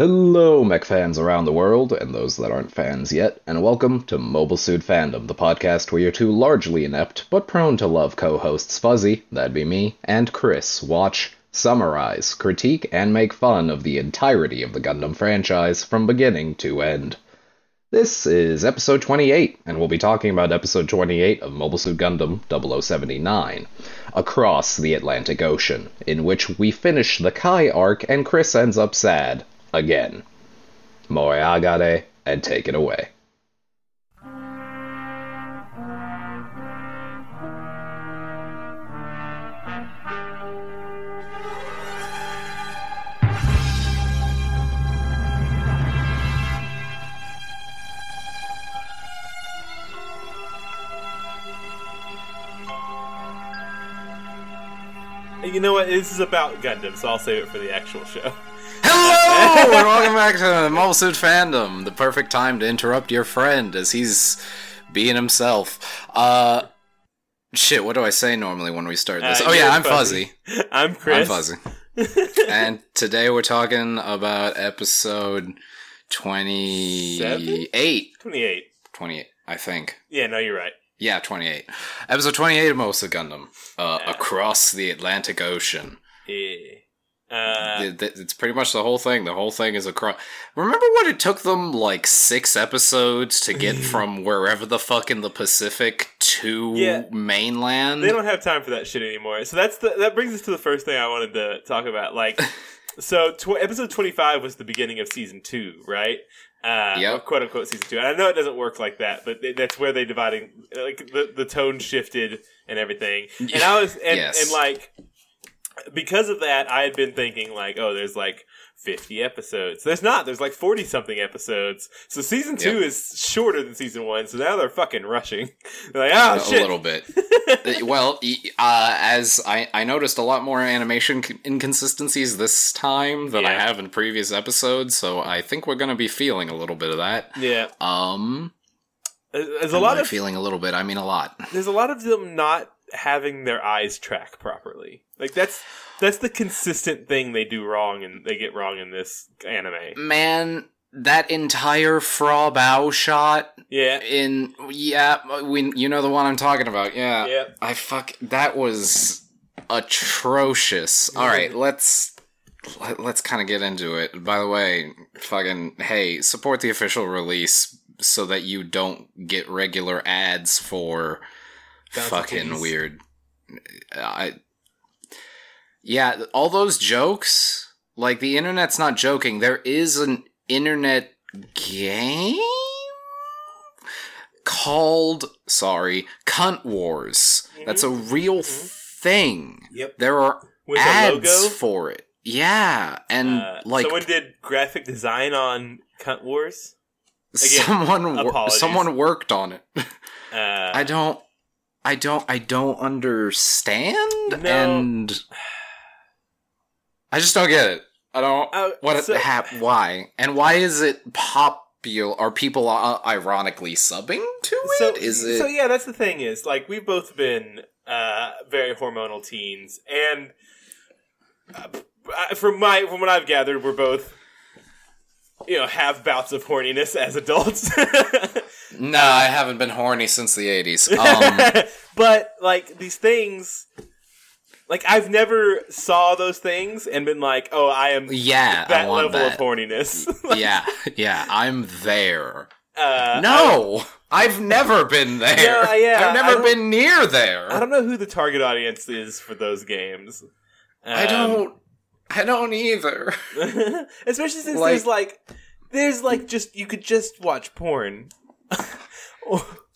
Hello, mech fans around the world, and those that aren't fans yet, and welcome to Mobile Suit Fandom, the podcast where your two largely inept but prone to love co hosts Fuzzy, that'd be me, and Chris watch, summarize, critique, and make fun of the entirety of the Gundam franchise from beginning to end. This is episode 28, and we'll be talking about episode 28 of Mobile Suit Gundam 0079, Across the Atlantic Ocean, in which we finish the Kai arc and Chris ends up sad again. Moriagare, and take it away. You know what? This is about Gundam, so I'll save it for the actual show. Hello, and welcome back to Mobile Suit Fandom. The perfect time to interrupt your friend as he's being himself. Uh, shit. What do I say normally when we start this? Uh, oh yeah, I'm Fuzzy. I'm Chris. I'm Fuzzy. and today we're talking about episode twenty-eight. 28. 28, I think. Yeah, no, you're right. Yeah, 28. Episode 28 of Mobile Suit Gundam. Uh, Yeah. Across the Atlantic Ocean. Yeah. Uh, It- it- it's pretty much the whole thing. The whole thing is across. Remember what it took them like six episodes to get from wherever the fuck in the Pacific to Yeah. mainland? they don't have time for that shit anymore. So that's the that brings us to the first thing I wanted to talk about. Like, so tw- episode 25 was the beginning of season two, right? Uh, Yep. quote unquote season two. And I know it doesn't work like that, but th- that's where they dividing like the the tone shifted and everything. And I was and, Yes. and like because of that, I had been thinking like, oh, there's like 50 episodes. There's not. There's like 40 something episodes. So season two Yep. is shorter than season one. So now they're fucking rushing. They're like, oh a shit. little bit. Uh, well, uh, as I, I noticed a lot more animation inconsistencies this time than I have in previous episodes, so I think we're gonna be feeling a little bit of that. Yeah. Um, There's a lot of feeling a little bit. I mean a lot. there's a lot of them not having their eyes track properly. Like that's that's the consistent thing they do wrong and they get wrong in this anime. Man, that entire Fraw Bow shot Yeah. in yeah, we you know the one I'm talking about. Yeah. Yeah. I fuck that was atrocious. All right, let's let, let's kind of get into it. By the way, fucking hey, support the official release so that you don't get regular ads for Bouncy fucking weird. Uh, I yeah, all those jokes, like the internet's not joking. There is an internet game called sorry, Cunt Wars. That's a real thing. Yep. There are With ads logo. for it. Yeah, and Uh, like someone did graphic design on Cunt Wars. again, someone wor- someone worked on it. Uh, I don't I don't I don't understand No. and I just don't get it. I don't Uh, what so- hap- why and why is it popular are people uh, ironically subbing to it? so is it so yeah that's the thing is like we've both been uh very hormonal teens and uh, from my from what i've gathered we're both you know have bouts of horniness as adults No, I haven't been horny since the 80s. Um but like these things like i've never saw those things and been like oh i am yeah, that level that. of horniness yeah, yeah, I'm there. uh, No, I've never been there. Yeah, yeah, I've never been near there. I don't know who the target audience is for those games. I Um, don't. I don't either. Especially since Like- there's like there's like just you could just watch porn.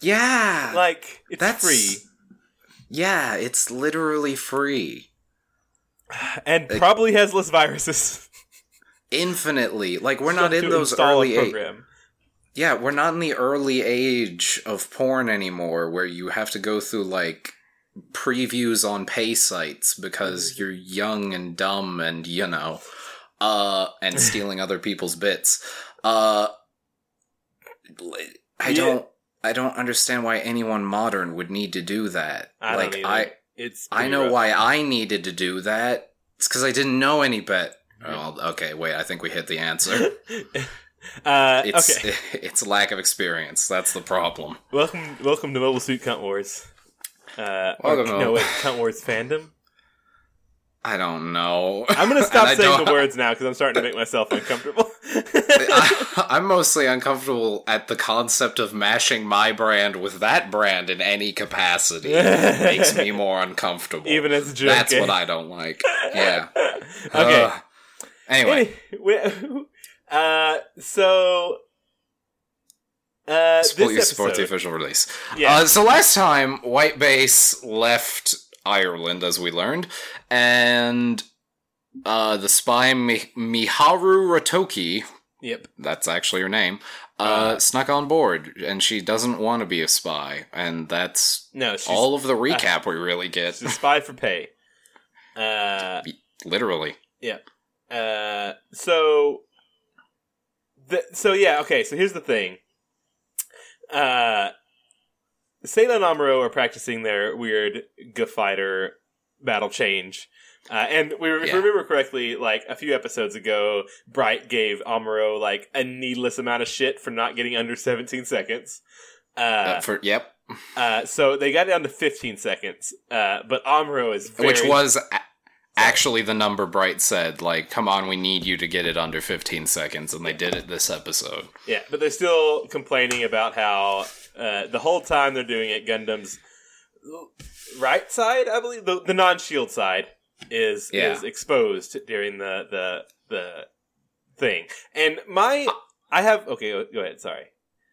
Yeah. like it's That's free Yeah, it's literally free. and like- probably has less viruses. Infinitely. Like we're not in those early age. Yeah, we're not in the early age of porn anymore where you have to go through like previews on pay sites because you're young and dumb and you know uh and stealing other people's bits. Uh I don't I don't understand why anyone modern would need to do that. I like. I It's I know rough. why I needed to do that. It's because I didn't know any bet Well, okay, wait. I think we hit the answer. uh, It's okay. it's lack of experience. That's the problem. welcome, welcome to Mobile Suit Cunt Wars. Uh, or, Welcome to- no, wait, Cunt Wars fandom. I don't know. I'm gonna stop saying the words now because I'm starting to make myself uncomfortable. I, I'm mostly uncomfortable at the concept of mashing my brand with that brand in any capacity. It makes me more uncomfortable. Even as a joke. That's eh? what I don't like. Yeah. Okay. Ugh. anyway, Anyway, uh, so uh, this support the official release. Yeah. Uh, so last time, White Base left Ireland, as we learned, and uh, the spy Mi- Miharu Ratoki, yep, that's actually her name, uh, Uh, snuck on board, and she doesn't want to be a spy, and that's no, all of the recap we really get. she's a spy for pay. Uh, Literally. Yep. Uh, so, the, so yeah, okay. So here's the thing. Uh, Sayla and Amuro are practicing their weird G fighter battle change. Uh, and we, if Yeah. we remember correctly, like a few episodes ago, Bright gave Amuro like a needless amount of shit for not getting under 17 seconds. Uh, Uh, for Yep. uh, so they got down to 15 seconds. Uh, but Amuro is very, Which was a- actually the number Bright said, like, come on, we need you to get it under 15 seconds, and they did it this episode. Yeah, but they're still complaining about how uh, the whole time they're doing it, Gundam's right side, I believe, the, the non-shield side is Yeah. is exposed during the the the thing. And my, I have okay, go, go ahead. Sorry.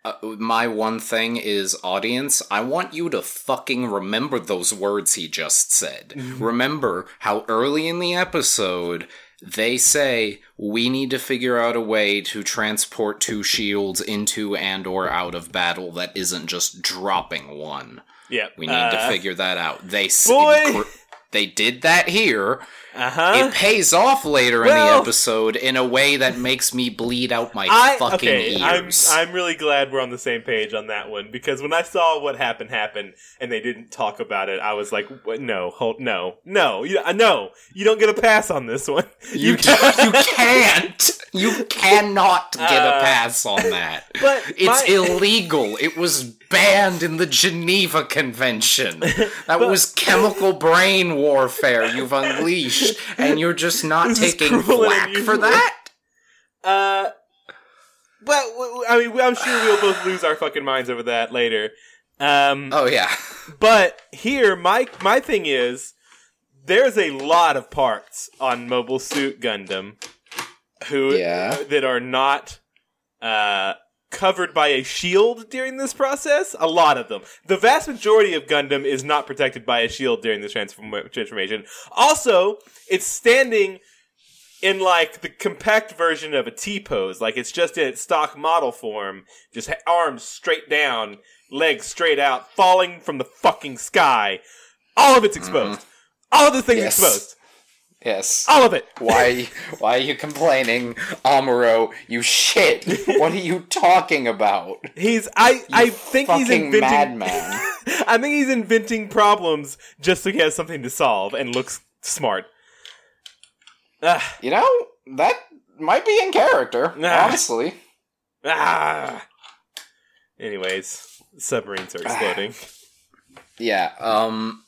Uh, my one thing is, audience, I want you to fucking remember those words he just said. remember how early in the episode they say we need to figure out a way to transport two shields into and or out of battle that isn't just dropping one. Yeah, We need to uh, figure that out. They Boy! They did that here. Uh huh. It pays off later in the episode in a way that makes me bleed out my I fucking okay. I'm ears. I'm really glad we're on the same page on that one because when I saw what happened happen and they didn't talk about it, I was like, no, hold, no, no, you, uh, no, you don't get a pass on this one. You do, you can't. You cannot get a Uh, pass on that. But It's my- illegal. It was banned in the Geneva Convention. That But- was chemical brain warfare you've unleashed, and you're just not taking flack for that. Uh, well, I mean, I'm sure we'll both lose our fucking minds over that later. Um, Oh yeah, but here, my my thing is, there's a lot of parts on Mobile Suit Gundam who Yeah. that are not uh, covered by a shield during this process. A lot of them. The vast majority of Gundam is not protected by a shield during this transform- transformation. Also, it's standing in like the compact version of a T pose, like it's just in its stock model form, just ha- arms straight down, legs straight out, falling from the fucking sky. All of it's mm-hmm. exposed. All of the things Yes. exposed. Yes. All of it. Why? Why are you complaining, Amuro? You shit. What are you talking about? He's I I think he's inventing madman. I think he's inventing problems just so he has something to solve and looks smart. Ah, You know that might be in character. Nah. Honestly. ah. Anyways, submarines are exploding. Yeah, um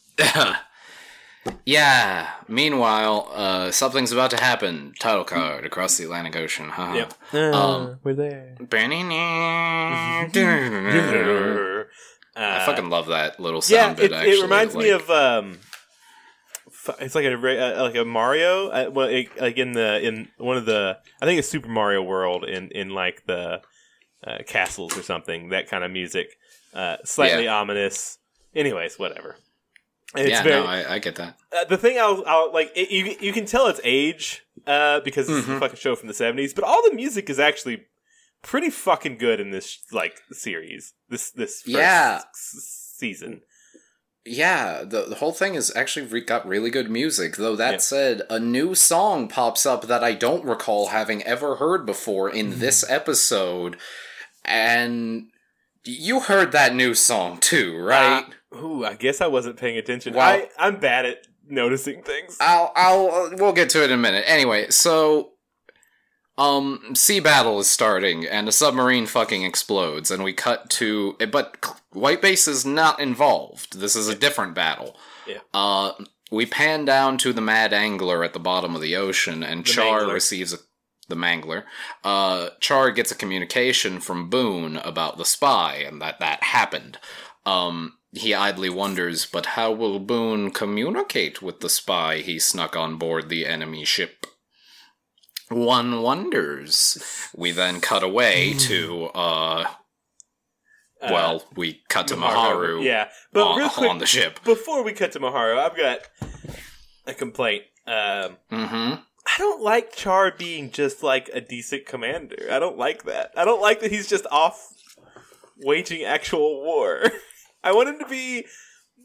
Yeah. Meanwhile, uh something's about to happen. Title card across the Atlantic Ocean. Haha. yep. Um, we're there. I Uh, fucking love that little yeah, sound bit it, actually. it reminds me of um, it's like a uh, like a Mario, uh, well, it, like in the in one of the I think it's Super Mario World in in like the uh, castles or something. That kind of music, uh, slightly ominous. Anyways, whatever. It's Yeah, very no, I, I get that. uh, the thing I'll, I'll like it, you you can tell its age uh, because it's a fucking show from the seventies, but all the music is actually pretty fucking good in this like series. This this first Yeah. s- season. Yeah, the, the whole thing is actually re- got really good music. Though that Yeah. said, a new song pops up that I don't recall having ever heard before in Mm-hmm. this episode, and you heard that new song too, right? Uh, ooh, I guess I wasn't paying attention. Well- I I'm bad at noticing things. I'll I'll we'll get to it in a minute. Anyway, so Um, sea battle is starting, and a submarine fucking explodes, and we cut to. But White Base is not involved. This is a different battle. Yeah. Uh, we pan down to the Mad Angler at the bottom of the ocean, and The Char Mangler. receives a. The Mangler. Uh, Char gets a communication from Boone about the spy and that that happened. Um, he idly wonders, but how will Boone communicate with the spy he snuck on board the enemy ship? One wonders. We then cut away to, uh, Uh, well, we cut to Miharu Yeah, but on, real quick, on the ship. before we cut to Miharu, I've got a complaint. Um, hmm I don't like Char being just like a decent commander. I don't like that. I don't like that he's just off waging actual war. I want him to be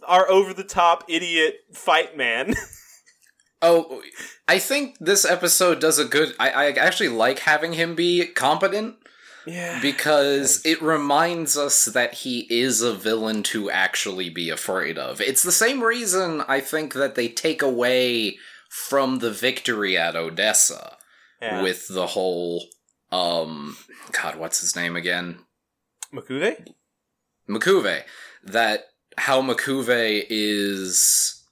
our over the top idiot fight man. Oh, I think this episode does a good. I, I actually like having him be competent. yeah. because it reminds us that he is a villain to actually be afraid of. It's the same reason I think that they take away from the victory at Odessa yeah. with the whole um god what's his name again? Makuve? Makuve that how Makuve is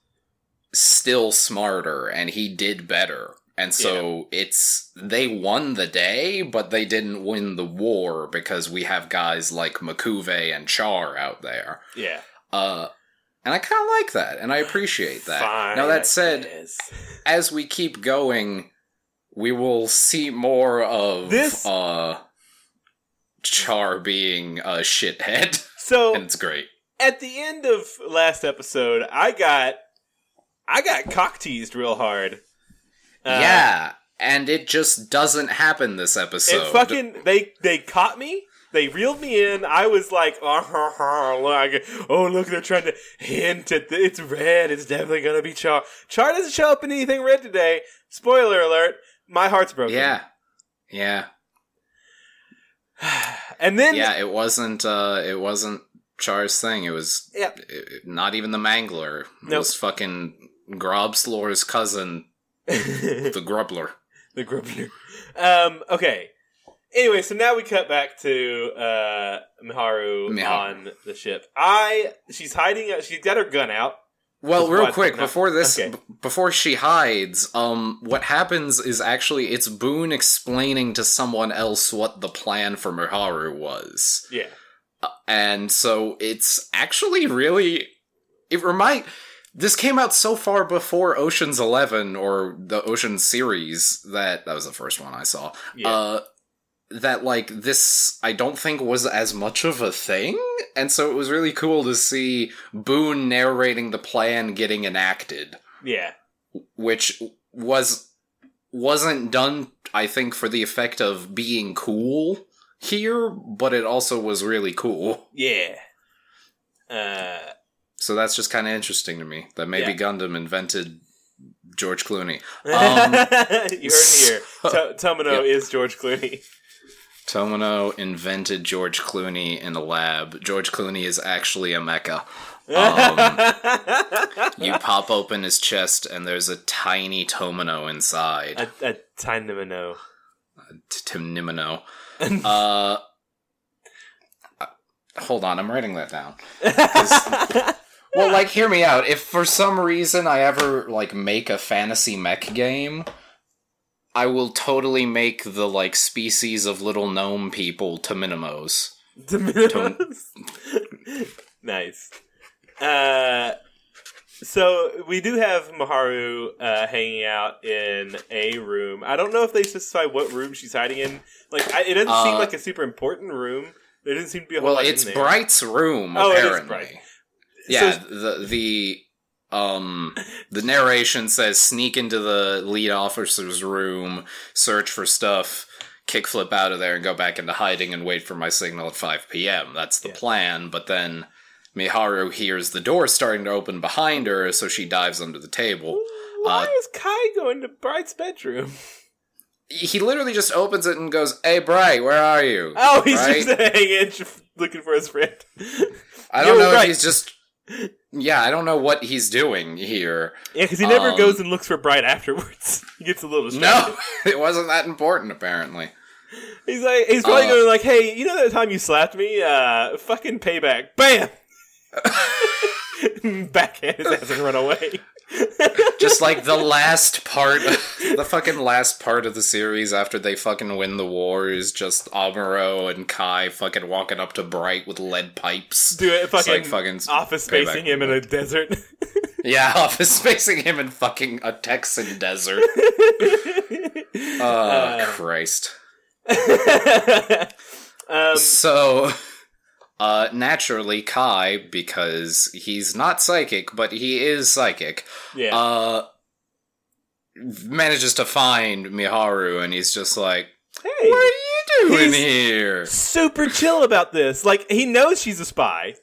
still smarter and he did better. And so it's they won the day, but they didn't win the war because we have guys like Makuve and Char out there. Yeah. Uh and I kind of like that and I appreciate that. Fine, now that said, as we keep going, we will see more of This- uh Char being a shithead, So and it's great. at the end of last episode, I got I got cock teased real hard. Uh, yeah, and it just doesn't happen this episode. it fucking they they caught me. They reeled me in. I was like, oh, like, oh look, they're trying to hint at the, it's red. It's definitely gonna be Char. Char doesn't show up in anything red today. Spoiler alert. My heart's broken. yeah, yeah, and then yeah. It wasn't. uh It wasn't Char's thing. It was yeah, it- not even the Mangler. It Nope. was fucking Grobslor's cousin, the Grubbler. the Grubler. Grubbler. Um. Okay. Anyway, so now we cut back to uh Miharu, Miharu. on the ship. I she's hiding. She's got her gun out. Well, real quick before this, Okay. b- before she hides, um, what happens is actually it's Boone explaining to someone else what the plan for Miharu was. Yeah. and so it's actually really it remind this came out so far before oceans 11 or the ocean series that that was the first one i saw Yeah. uh that like this i don't think was as much of a thing and so it was really cool to see boone narrating the plan getting enacted Yeah. which was wasn't done i think for the effect of being cool here but it also was really cool Yeah. Uh. So that's just kind of interesting to me that maybe Yeah. Gundam invented George Clooney. you heard it here. To- Tomino Yep. is George Clooney. Tomino invented George Clooney in the lab. George Clooney is actually a mecha. Um, you pop open his chest and there's a tiny Tomino inside. a, a Tynamino. Timnimino. Uh, uh, hold on, I'm writing that down. well, like, hear me out. If for some reason I ever like make a fantasy mech game, I will totally make the like species of little gnome people Tominimos. Tomino's. nice. Uh, so we do have Miharu uh, hanging out in a room. I don't know if they specify what room she's hiding in. Like, I, it doesn't seem Uh, like a super important room. There doesn't seem to be a whole Well, it's. Bright's room Oh, it is apparently. Bright. Yeah, So- the the um the narration says sneak into the lead officer's room, search for stuff, kickflip out of there, and go back into hiding and wait for my signal at 5 p.m. That's the Yeah. plan. But then Miharu hears the door starting to open behind her, so she dives under the table. Why Uh, is Kai going to Bright's bedroom? He literally just opens it and goes, "Hey, Bright, where are you?" Oh, he's Right? just hanging, looking for his friend. I don't Yo, know Bright. if he's just yeah, I don't know what he's doing here. Yeah, because he never Um, goes and looks for Bright afterwards. he gets a little distracted. No, it wasn't that important apparently. He's like, he's probably Uh, going like, "Hey, you know that time you slapped me? Uh, fucking payback, bam!" Backhand his ass and run away. Just like the last part, the fucking last part of the series after they fucking win the war is just Amuro and Kai fucking walking up to Bright with lead pipes. Do it, fucking, like fucking office spacing him in a desert. Yeah, office facing him in fucking a Texan desert. Oh Christ. um, So, uh, naturally, Kai, because he's not psychic, but he is psychic, yeah, uh, manages to find Miharu, and he's just like, hey, "What are you doing He's- here?" super chill about this. Like he knows she's a spy.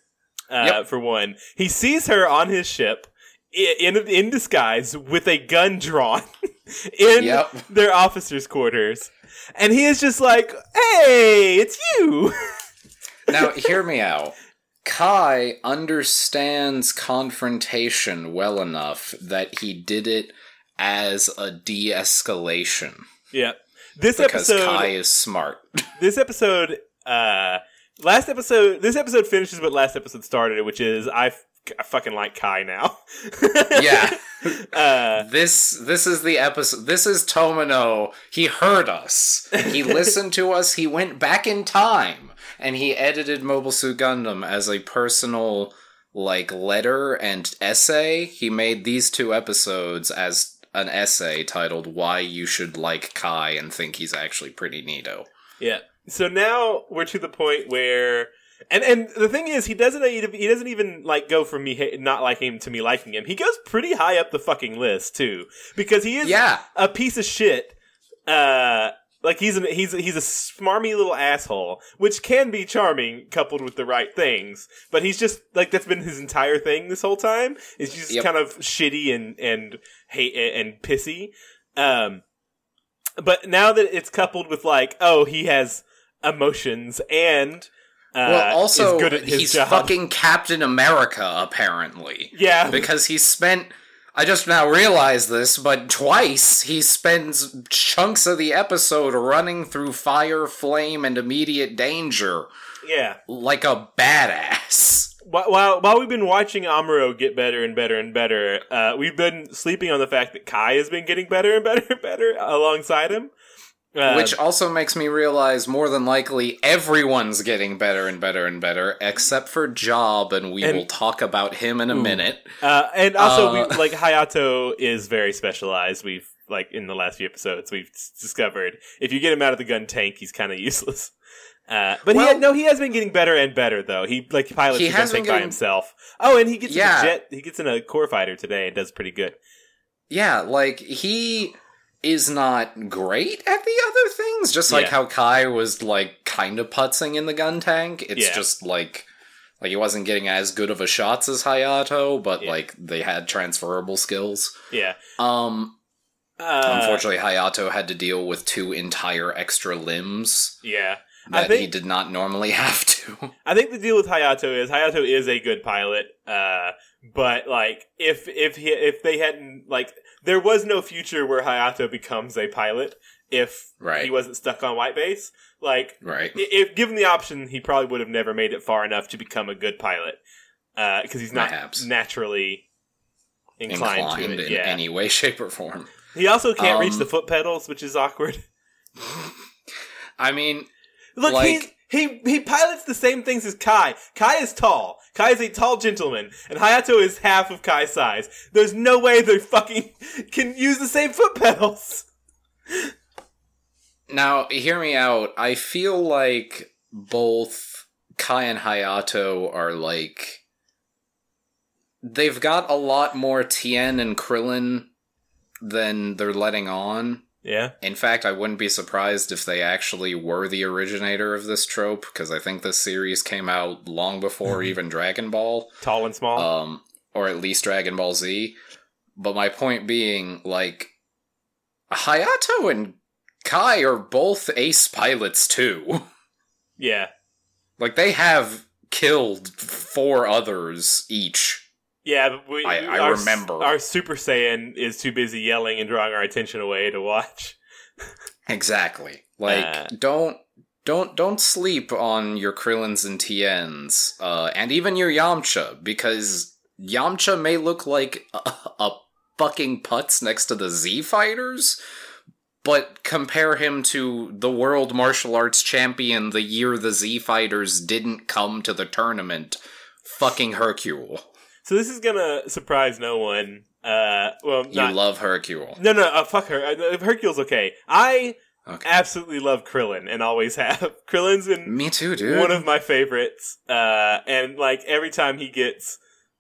Uh, Yep. For one, he sees her on his ship in in disguise with a gun drawn in Yep. their officers' quarters, and he is just like, "Hey, it's you." Now, hear me out. Kai understands confrontation well enough that he did it as a de-escalation yeah. This episode. because episode, Kai is smart. this episode, uh, last episode, this episode finishes what last episode started, which is I, f- I fucking like Kai now. Yeah. Uh, This this is the episode. This is Tomino. He heard us. He listened to us. He went back in time and he edited Mobile Suit Gundam as a personal like letter and essay. He made these two episodes as an essay titled "Why You Should Like Kai and Think He's Actually Pretty Neato." Yeah. So now we're to the point where, and and the thing is, he doesn't he doesn't even like go from me not liking him to me liking him. He goes pretty high up the fucking list too, because he is Yeah. a piece of shit. Uh, like he's an he's he's a smarmy little asshole, which can be charming coupled with the right things. But he's just like that's been his entire thing this whole time. Is just Yep. kind of shitty and and hate and pissy. Um, but now that it's coupled with like, oh, he has emotions and uh, well, also is good at his he's job. fucking Captain America apparently. yeah, because he spent I just now realized this, but twice he spends chunks of the episode running through fire, flame, and immediate danger yeah. like a badass. While, while we've been watching Amuro get better and better and better, uh, we've been sleeping on the fact that Kai has been getting better and better and better alongside him. Uh, Which also makes me realize more than likely everyone's getting better and better and better, except for Job, and we And- will talk about him in a minute. uh, and also uh, we like Hayato is very specialized. We've like in the last few episodes we've discovered if you get him out of the gun tank, he's kind of useless. Uh, but he had, no, he has been getting better and better though. He like pilots He the gun tank by himself. Oh, and he gets Yeah. in a jet. He gets in a core fighter today and does pretty good. Yeah, like he is not great at the other things, just like Yeah. how Kai was like kind of putzing in the gun tank. It's Yeah. just like like he wasn't getting as good of a shots as Hayato, but Yeah. like they had transferable skills. Yeah. Um Uh, unfortunately Hayato had to deal with two entire extra limbs yeah. I that he did not normally have to. I think the deal with Hayato is Hayato is a good pilot, uh, but like if if he if they hadn't like there was no future where Hayato becomes a pilot if Right. he wasn't stuck on white base. Like right. if given the option, he probably would have never made it far enough to become a good pilot because he's not Perhaps. naturally inclined, Inclined to it. in Yeah, any way, shape, or form. he also can't reach Um, the foot pedals, which is awkward. I mean, Look, Like- he's, he he pilots the same things as Kai. Kai is tall. Kai is a tall gentleman, and Hayato is half of Kai's size. There's no way they fucking can use the same foot pedals. Now, hear me out. I feel like both Kai and Hayato are like. They've got a lot more Tien and Krillin than they're letting on. Yeah, In fact, I wouldn't be surprised if they actually were the originator of this trope, because I think this series came out long before even Dragon Ball tall and small. um, or at least Dragon Ball Z. But my point being, like, Hayato and Kai are both ace pilots too. yeah, like, they have killed four others each. Yeah, but we, I- I our, remember. our Super Saiyan is too busy yelling and drawing our attention away to watch. Exactly. Like Uh. don't don't don't sleep on your Krillins and Tiens, uh, and even your Yamcha, because Yamcha may look like a, a fucking putz next to the Z fighters, but compare him to the world martial arts champion the year the Z fighters didn't come to the tournament, fucking Hercule. So this is gonna surprise no one. Uh, well, You not, love Hercule. no, no, uh, fuck her. Uh, Hercule's okay. I Okay. absolutely love Krillin and always have. Krillin's been Me too, dude. one of my favorites. Uh, and like every time he gets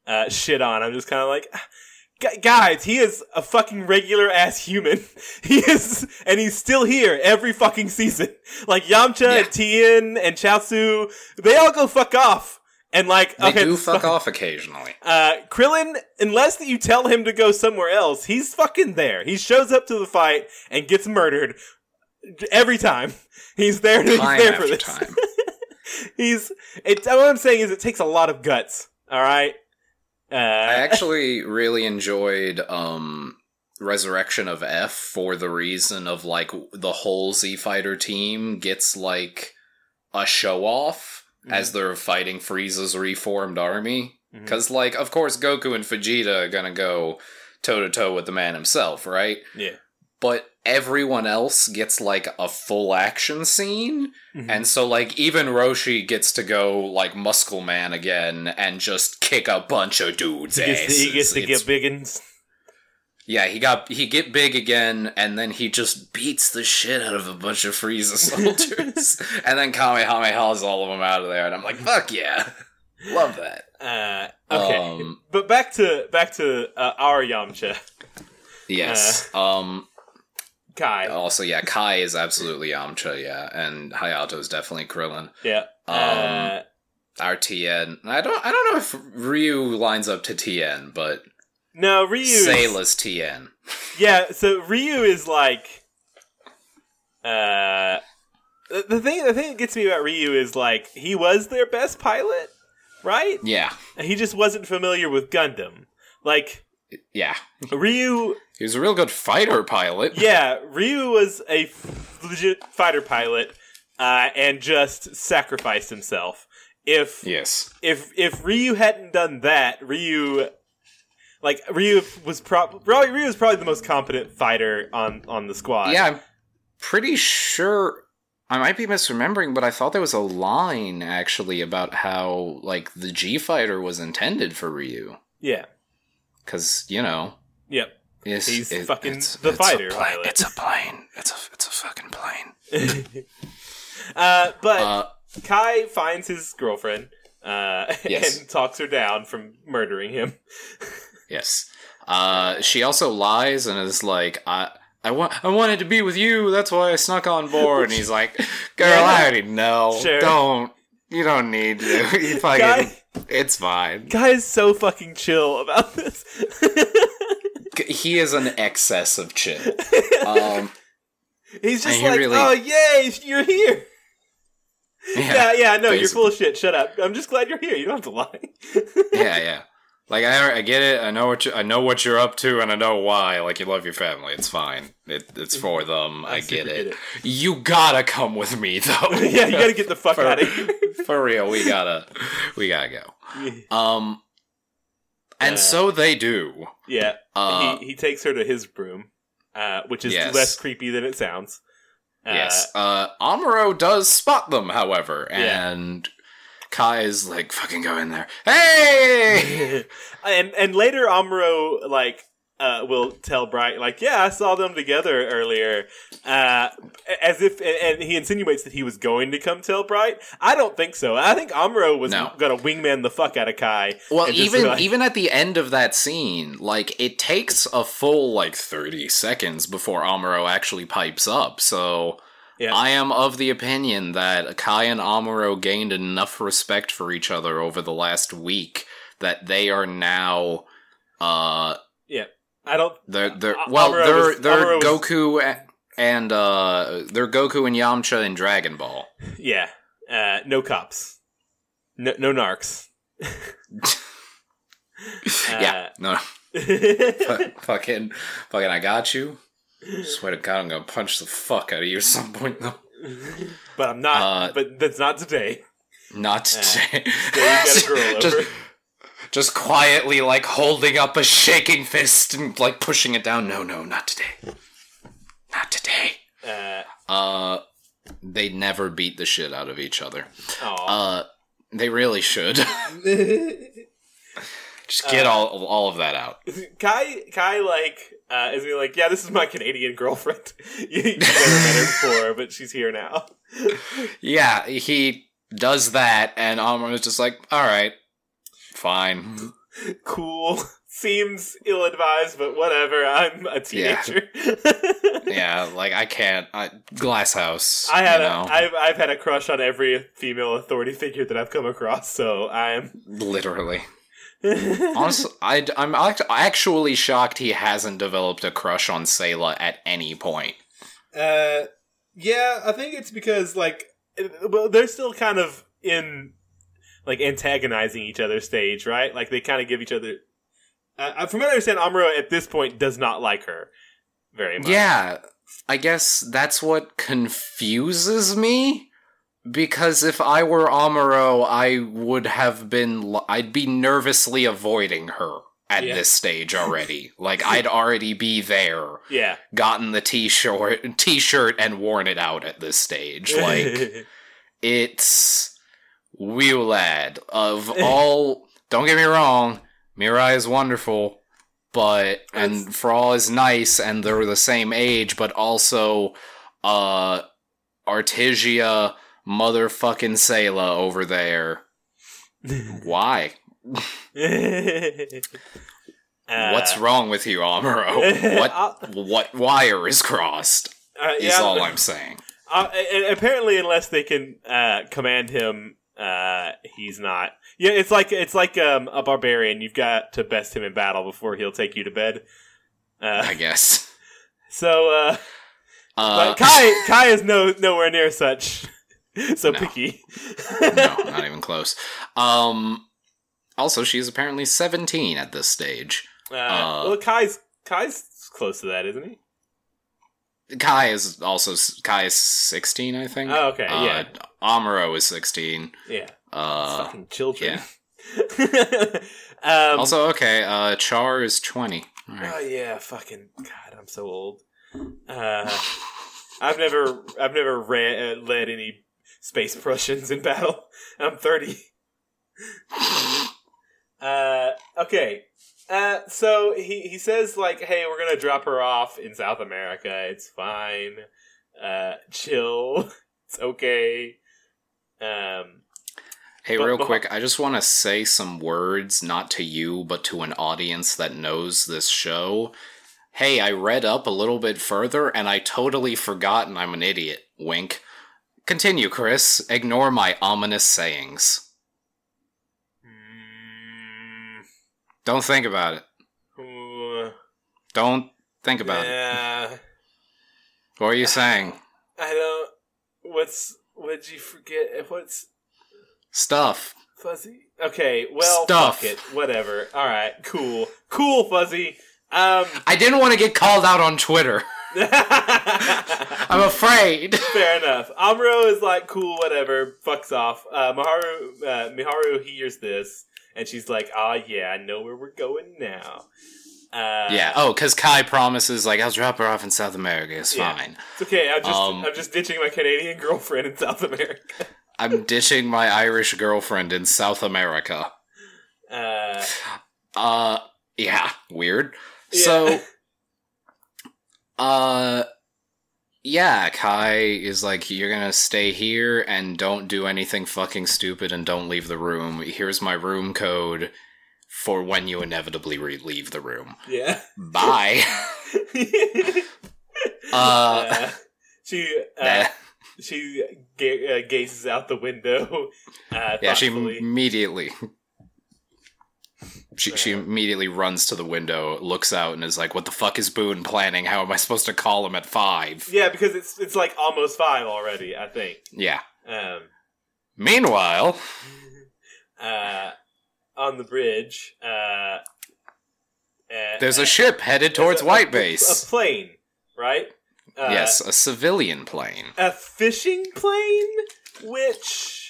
uh, shit on, I'm just kind of like, guys, he is a fucking regular ass human. he is, and he's still here every fucking season. Like Yamcha, Yeah. and Tien, and Chaozu, they all go fuck off. And like, they okay, do fuck off occasionally. Uh, Krillin, unless that you tell him to go somewhere else, he's fucking there. He shows up to the fight and gets murdered every time. He's there. He's Time there for this. time. he's. It, what I'm saying is, it takes a lot of guts. All right. Uh, I actually really enjoyed um Resurrection of F for the reason of like the whole Z Fighter team gets like a show off as they're fighting Frieza's reformed army. Because, like, of course, Goku and Vegeta are gonna go toe to toe with the man himself, right? yeah. But everyone else gets like a full action scene. Mhm. And so, like, even Roshi gets to go, like, Muscle Man again and just kick a bunch of dudes' he gets, to, he gets to It's- get big and Yeah, he got he get big again, and then he just beats the shit out of a bunch of Frieza soldiers, and then Kamehamehas all of them out of there, and I'm like, fuck yeah, love that. uh, okay. Um, but back to back to uh, our Yamcha Yes. um. Kai. Also, yeah, Kai is absolutely Yamcha, yeah, and Hayato's definitely Krillin. yeah. Um, uh, Our Tien, I don't, I don't know if Ryu lines up to Tien, but no, Ryu. Sayla's Tien. Yeah, so Ryu is like uh the the thing the thing that gets me about Ryu is like he was their best pilot, right? Yeah, He just wasn't familiar with Gundam. Like yeah, Ryu he was a real good fighter pilot. yeah, Ryu was a f- legit fighter pilot uh and just sacrificed himself. If Yes. if if Ryu hadn't done that, Ryu like Ryu was probably Ryu was probably the most competent fighter on on the squad. Yeah, I'm pretty sure I might be misremembering, but I thought there was a line actually about how like the G fighter was intended for Ryu Yeah. because you know Yep. it's, He's it- fucking it's- the it's fighter A plane. It's a plane. It's a it's a fucking plane. uh, but Uh, Kai finds his girlfriend uh, Yes. and talks her down from murdering him. yes. Uh, she also lies and is like I. I want. I wanted to be with you. That's why I snuck on board. And he's like, "Girl, Yeah. I already know. Sure. Don't. You don't need to. You fucking. Guy, It's fine. Kai is so fucking chill about this. He is an excess of chill. Um, He's just like, really- oh yay, you're here. Yeah, yeah, no, you're full of shit. Shut up. I'm just glad you're here. You don't have to lie. yeah, yeah. Like I, I get it. I know what you, I know what you're up to, and I know why. Like you love your family. It's fine. It, it's for them. I, super get it. get it. You gotta come with me, though. yeah, you gotta get the fuck For- out of here. for real. We gotta, we gotta go. Um, and Uh, so they do. yeah, Uh, he he takes her to his room, uh, which is Yes. less creepy than it sounds. Uh, yes. Uh, Amuro does spot them, however, Yeah. Kai is like, "Fucking go in there." Hey. and and later Amuro like uh, will tell Bright like, yeah, I saw them together earlier, uh, as if and he insinuates that he was going to come tell Bright. I don't think so. I think Amuro was No. gonna wingman the fuck out of Kai. Well, and just even like- even at the end of that scene, like it takes a full like thirty seconds before Amuro actually pipes up. So Yeah. I am of the opinion that Kai and Amuro gained enough respect for each other over the last week that they are now uh yeah, I don't. they're they're A- well Amuro they're was- they're Amuro Goku a- and uh they're Goku and Yamcha in Dragon Ball. Yeah, uh, no cops, no, no narcs. yeah, no, Fu- fucking, fucking, I got you. Swear to God, I'm gonna punch the fuck out of you at some point, though. but I'm not. Uh, but that's not today. Not today. Yeah, you got a girl just, just quietly, like holding up a shaking fist and like pushing it down. No, no, not today. Not today. Uh, Uh, they never beat the shit out of each other. Uh, they really should. Just get all all of that out. Kai, Kai, like, uh, is he like, yeah, this is my Canadian girlfriend. you never met her before, but she's here now. Yeah, he does that, and Amuro is just like, all right, fine. Cool. Seems ill advised, but whatever. I'm a teenager. Yeah, like I can't. I, Glass House. I had you a, know, I've, I've had a crush on every female authority figure that I've come across, so I'm. literally. Honestly, I, I'm act- actually shocked he hasn't developed a crush on Sayla at any point. Uh, yeah, I think it's because like, well, they're still kind of in like antagonizing each other stage, right? Like they kind of give each other. Uh, from what I understand, Amuro at this point does not like her very much. Yeah, I guess that's what confuses me. Because if I were Amuro, I would have been. I'd be nervously avoiding her at Yeah. this stage already. like I'd already be there, yeah. gotten the t-shirt, t-shirt, and worn it out at this stage. Like it's wheel lad of all. Don't get me wrong, Mirai is wonderful, but and for all is nice, and they're the same age, but also, uh, Artesia motherfucking Sayla over there. Why? Uh, What's wrong with you, Amuro? What what wire is crossed? uh, Is yeah, all I'm saying. Uh, apparently, unless they can uh, command him, uh, he's not. Yeah, it's like it's like um, a barbarian. You've got to best him in battle before he'll take you to bed. Uh, I guess. so, but Kai Kai is no nowhere near such so No. picky. no, not even close. Um. Also, she's apparently 17 at this stage. Uh, Uh, well, Kai's Kai's close to that, isn't he? Kai is also Kai is 16, I think. Oh, okay, Uh, yeah. Amuro is 16. Yeah, Uh, fucking children. um, also, okay. Uh, Char is 20. All right. Oh yeah, fucking God, I'm so old. Uh, I've never, I've never ran, uh, led any space Prussians in battle. I'm 30. uh, okay. Uh, so he he says like, "Hey, we're gonna drop her off in South America. It's fine. Uh, chill. It's okay." Um, Hey, But- real but- quick, I just want to say some words, not to you, but to an audience that knows this show. Hey, I read up a little bit further and I totally forgot and I'm an idiot. Wink. Continue, Chris. Ignore my ominous sayings. mm, Don't think about it. uh, Don't think about it. yeah. What are you saying? I don't. What's what'd you forget? What's Stuff. fuzzy? Okay, well, Stuff. fuck it. Whatever. All right, cool, cool, fuzzy. Um, I didn't want to get called out on Twitter. I'm afraid. Fair enough. Amuro is like, cool, whatever. Fucks off. Uh, Miharu, uh, Miharu hears this, and she's like, ah, yeah, I know where we're going now. Uh, yeah. Oh, because Kai promises, like, I'll drop her off in South America. It's Yeah. fine. It's okay. I'm just, Um, I'm just ditching my Canadian girlfriend in South America. I'm ditching my Irish girlfriend in South America. Uh, Uh, yeah, weird. Yeah. So, uh, yeah, Kai is like, you're gonna stay here and don't do anything fucking stupid and don't leave the room. Here's my room code for when you inevitably re- leave the room. yeah. Bye. uh, Uh, she uh, Nah. she ga- uh, gazes out the window. Uh, yeah, she immediately. She, she immediately runs to the window, looks out, and is like, "What the fuck is Boone planning? How am I supposed to call him at five? yeah, because it's it's like almost five already. I think. Yeah. Um, Meanwhile, uh, on the bridge. Uh, uh, There's a ship headed towards a- White a- Base. A plane, right? Uh, yes, a civilian plane. A fishing plane, which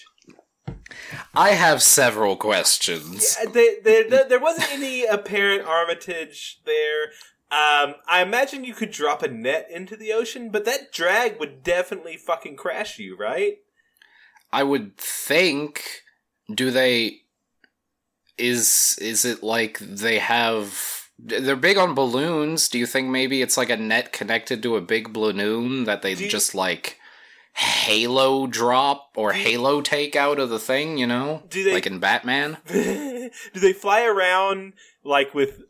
I have several questions. uh, they, they, there- there wasn't any apparent armitage there. Um, I imagine you could drop a net into the ocean, but that drag would definitely fucking crash you, right? I would think. Do they? Is is it like they have? They're big on balloons. Do you think maybe it's like a net connected to a big balloon that they you- just like halo drop or halo take out of the thing? You know, Do they- like in Batman? Do they fly around like with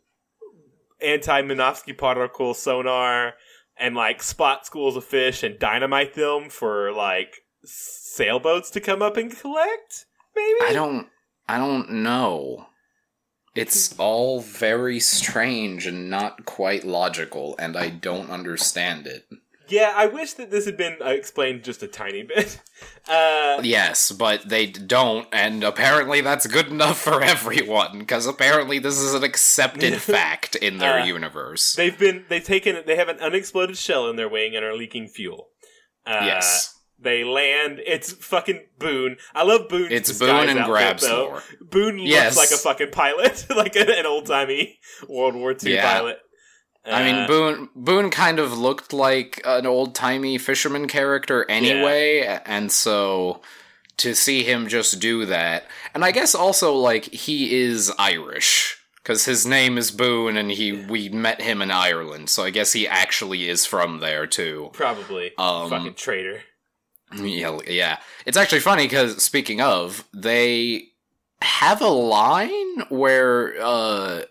anti Minovsky particle sonar and like spot schools of fish and dynamite them for like sailboats to come up and collect? Maybe I don't. I don't know. It's hmm. all very strange and not quite logical, and I don't understand it. Yeah, I wish that this had been uh, explained just a tiny bit. Uh, Yes, but they don't, and apparently that's good enough for everyone, because apparently this is an accepted fact in their Uh, universe. they've been they've taken they have an unexploded shell in their wing and are leaking fuel. Uh, yes. They land. It's fucking Boone. I love Boone. It's Boone and. Grabslore. Boone looks like a fucking pilot, like an, an old timey World War II Yeah. pilot. I mean, Uh, Boone Boone kind of looked like an old timey fisherman character anyway, and so to see him just do that, and I guess also like he is Irish because his name is Boone, and he we met him in Ireland, so I guess he actually is from there too. probably Um, fucking traitor. Yeah, yeah. It's actually funny because speaking of, they have a line where uh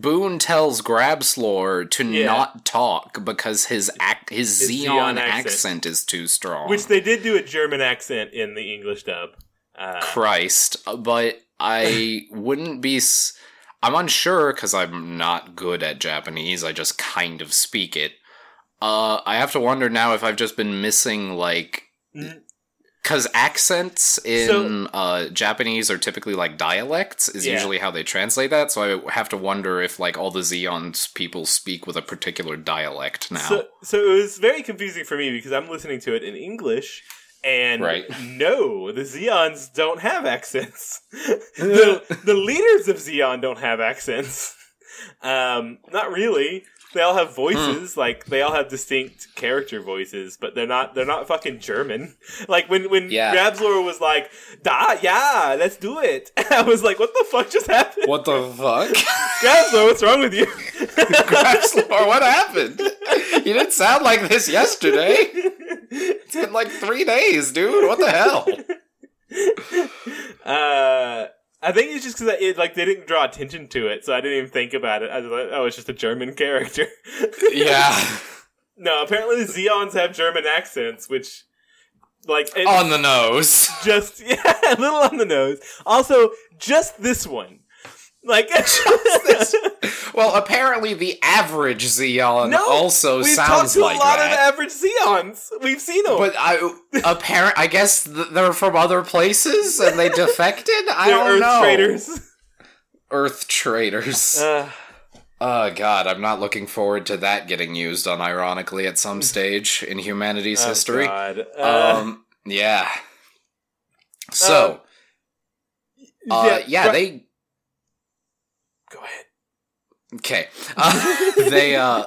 Boone tells Grabslore to Yeah. not talk because his act his, His Zeon, Zeon accent. accent. is too strong. Which they did do a German accent in the English dub. Uh, Christ, but I wouldn't be. S- I'm unsure because I'm not good at Japanese. I just kind of speak it. Uh, I have to wonder now if I've just been missing like n- because accents in So- uh, Japanese are typically like dialects is Yeah. usually how they translate that. So I have to wonder if like all the Zeons people speak with a particular dialect now. So, so it was very confusing for me because I'm listening to it in English, and Right. no, the Zeons don't have accents. the the leaders of Zeon don't have accents. Um, not really. They all have voices, Hmm. like they all have distinct character voices, but they're not they're not fucking German. Like when when Yeah. Grabslor was like, "Da, yeah, let's do it," I was like, "What the fuck just happened?" what the fuck? Grabslor, what's wrong with you? Grabslor, what happened? You didn't sound like this yesterday. It's been like three days, dude. What the hell? Uh, I think it's just because it like they didn't draw attention to it, so I didn't even think about it. I was like, oh, it's just a German character. Yeah. no, apparently the Zeons have German accents, which like On the nose. just yeah, a little on the nose. Also, just this one, like it's just this Well, apparently the average Zeon no, also we've sounds talked to like a lot that. of average Zeons. We've seen them. But I apparent I guess they're from other places and they defected. I don't know. Earth know. traders. Earth traders. Uh, oh god, I'm not looking forward to that getting used unironically at some stage in humanity's oh, history. God. Uh, Um, yeah. So, uh, yeah, Gra- they. Okay. Uh, they uh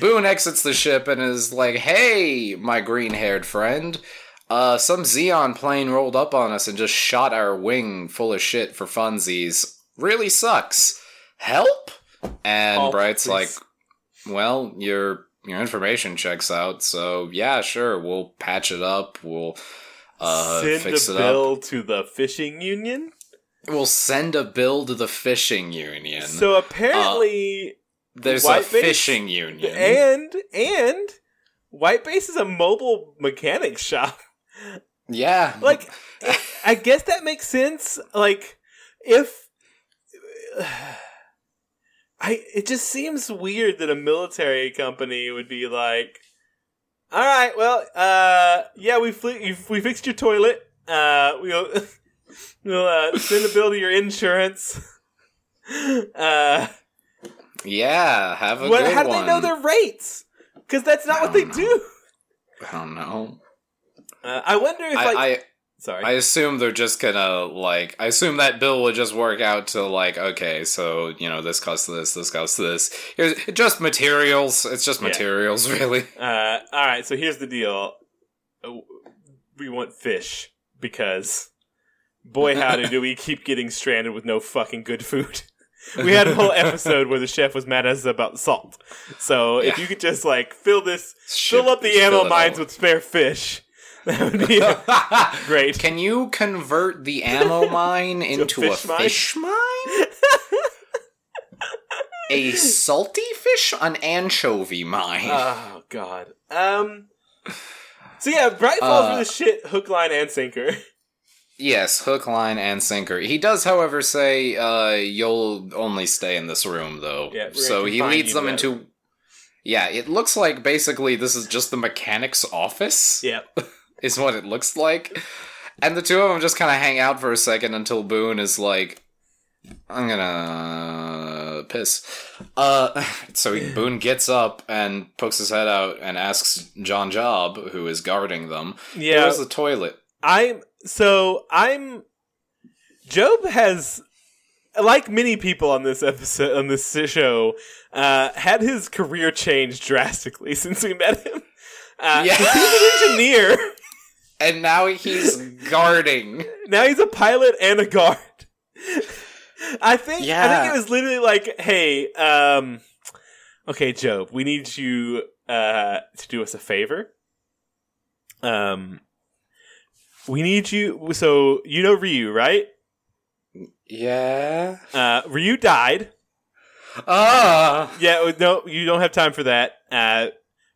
Boone exits the ship and is like, "Hey, my green-haired friend, uh some Zeon plane rolled up on us and just shot our wing full of shit for funsies. Really sucks. Help?" And Help, Bright's please. like, "Well, your your information checks out, so yeah, sure, we'll patch it up. We'll uh Send fix a it bill up. to the fishing union. We'll send a bill to the fishing union. So apparently, There's White a Base- fishing union. and and White Base is a mobile mechanic shop. Yeah. Like, I- guess that makes sense. Like, if I, it just seems weird that a military company would be like, "All right, well, uh, yeah, we fli- we fixed your toilet. Uh, we'll We'll uh, send a bill to your insurance. Uh, Yeah, have a what, good how do one. they know their rates? Because that's not what they don't do. I don't know. Uh, I wonder if like I, I sorry. I assume they're just gonna like. I assume that bill would just work out to like, okay, so you know, this costs this, this costs this. Here's just materials. It's just Yeah. materials, really. Uh, all right, so here's the deal. Uh, We want fish because, boy, howdy, do we keep getting stranded with no fucking good food. We had a whole episode where the chef was mad at us about salt. So if you could just like fill this, fill up the ammo mines with spare fish, that would be great. Can you convert the ammo mine into a fish mine? fish mine? a salty fish, an anchovy mine. Oh God. Um. So yeah, Bright falls Uh, for the shit hook, line, and sinker. Yes, hook, line, and sinker. He does, however, say, uh, "You'll only stay in this room, though." Yeah, so he leads them to into. Yeah, it looks like basically this is just the mechanic's office. Yeah. is what it looks like. And the two of them just kind of hang out for a second until Boone is like, "I'm gonna piss." Uh, so he, Boone gets up and pokes his head out and asks John Job, who is guarding them, Yeah. "Where's the toilet?" I'm so I'm. Job has, like many people on this episode on this show, uh, had his career change drastically since we met him. Uh, Yeah. he's an engineer. And now he's guarding. now he's a pilot and a guard. I think Yeah. I think it was literally like, hey, um, okay, Job, we need you uh, to do us a favor. Um, we need you. So you know Ryu, right? Yeah. Uh, Ryu died. Ah. Yeah, uh, no, you don't have time for that. Uh,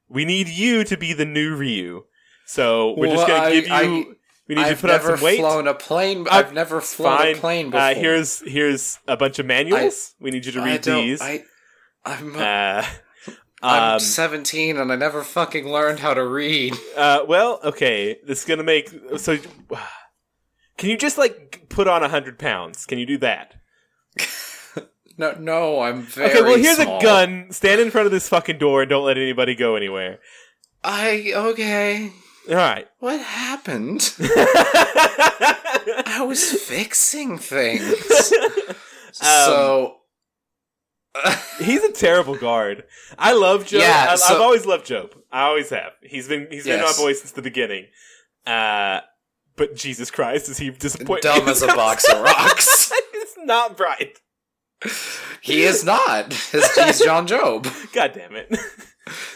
we need you to be the new Ryu. So we're just gonna I- give you. I- we need I've to put on some weight. flown a plane. Uh, I've never flown Fine. a plane before. Uh, here's here's a bunch of manuals. we need you to read these. I, I'm, Uh, I'm um, 17 and I never fucking learned how to read. uh, well, okay. This is gonna make so. Can you just like put on a hundred pounds? Can you do that? No, no, I'm very okay. Well, here's small. a gun. Stand in front of this fucking door and don't let anybody go anywhere. I okay. All right. What happened? I was fixing things. so He's a terrible guard. I love Joe. Yeah, I, so- I've always loved Joe. I always have. He's been he's been my boy since the beginning. Uh, but Jesus Christ, is he disappointing? dumb as a box of rocks. It's not bright. He is not. He's, he's John Job. God damn it.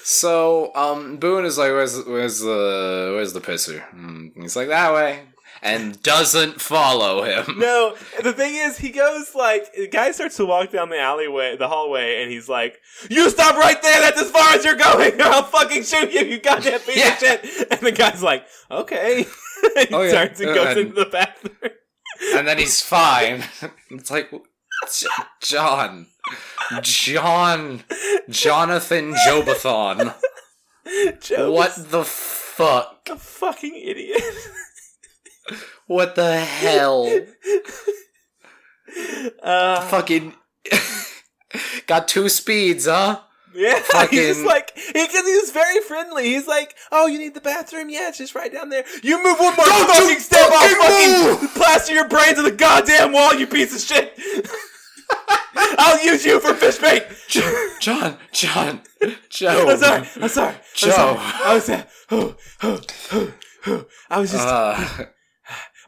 So, um, Boone is like, "Where's, where's the, where's the pisser?" And he's like, "That way," and doesn't follow him. No, the thing is, he goes like the guy starts to walk down the alleyway, the hallway, and he's like, "You stop right there! That's as far as you're going, or I'll fucking shoot you, you goddamn piece Yeah. of shit!" And the guy's like, "Okay." he Oh, yeah. turns and goes And- into the bathroom. and then he's fine. It's like John, John, Jonathan Jobathon. Joe What the fuck? a fucking idiot. What the hell? Uh, Fucking got two speeds, huh? yeah, fucking- just like because he was very friendly. He's like, "Oh, you need the bathroom? Yeah, it's just right down there. You move one more Don't fucking step, I'll fucking plaster your brain to the goddamn wall, you piece of shit." I'll use you for fish bait. John, John, Joe. I'm sorry. I'm sorry. I'm sorry. I was. Uh, oh, oh, oh, oh. I was just Uh,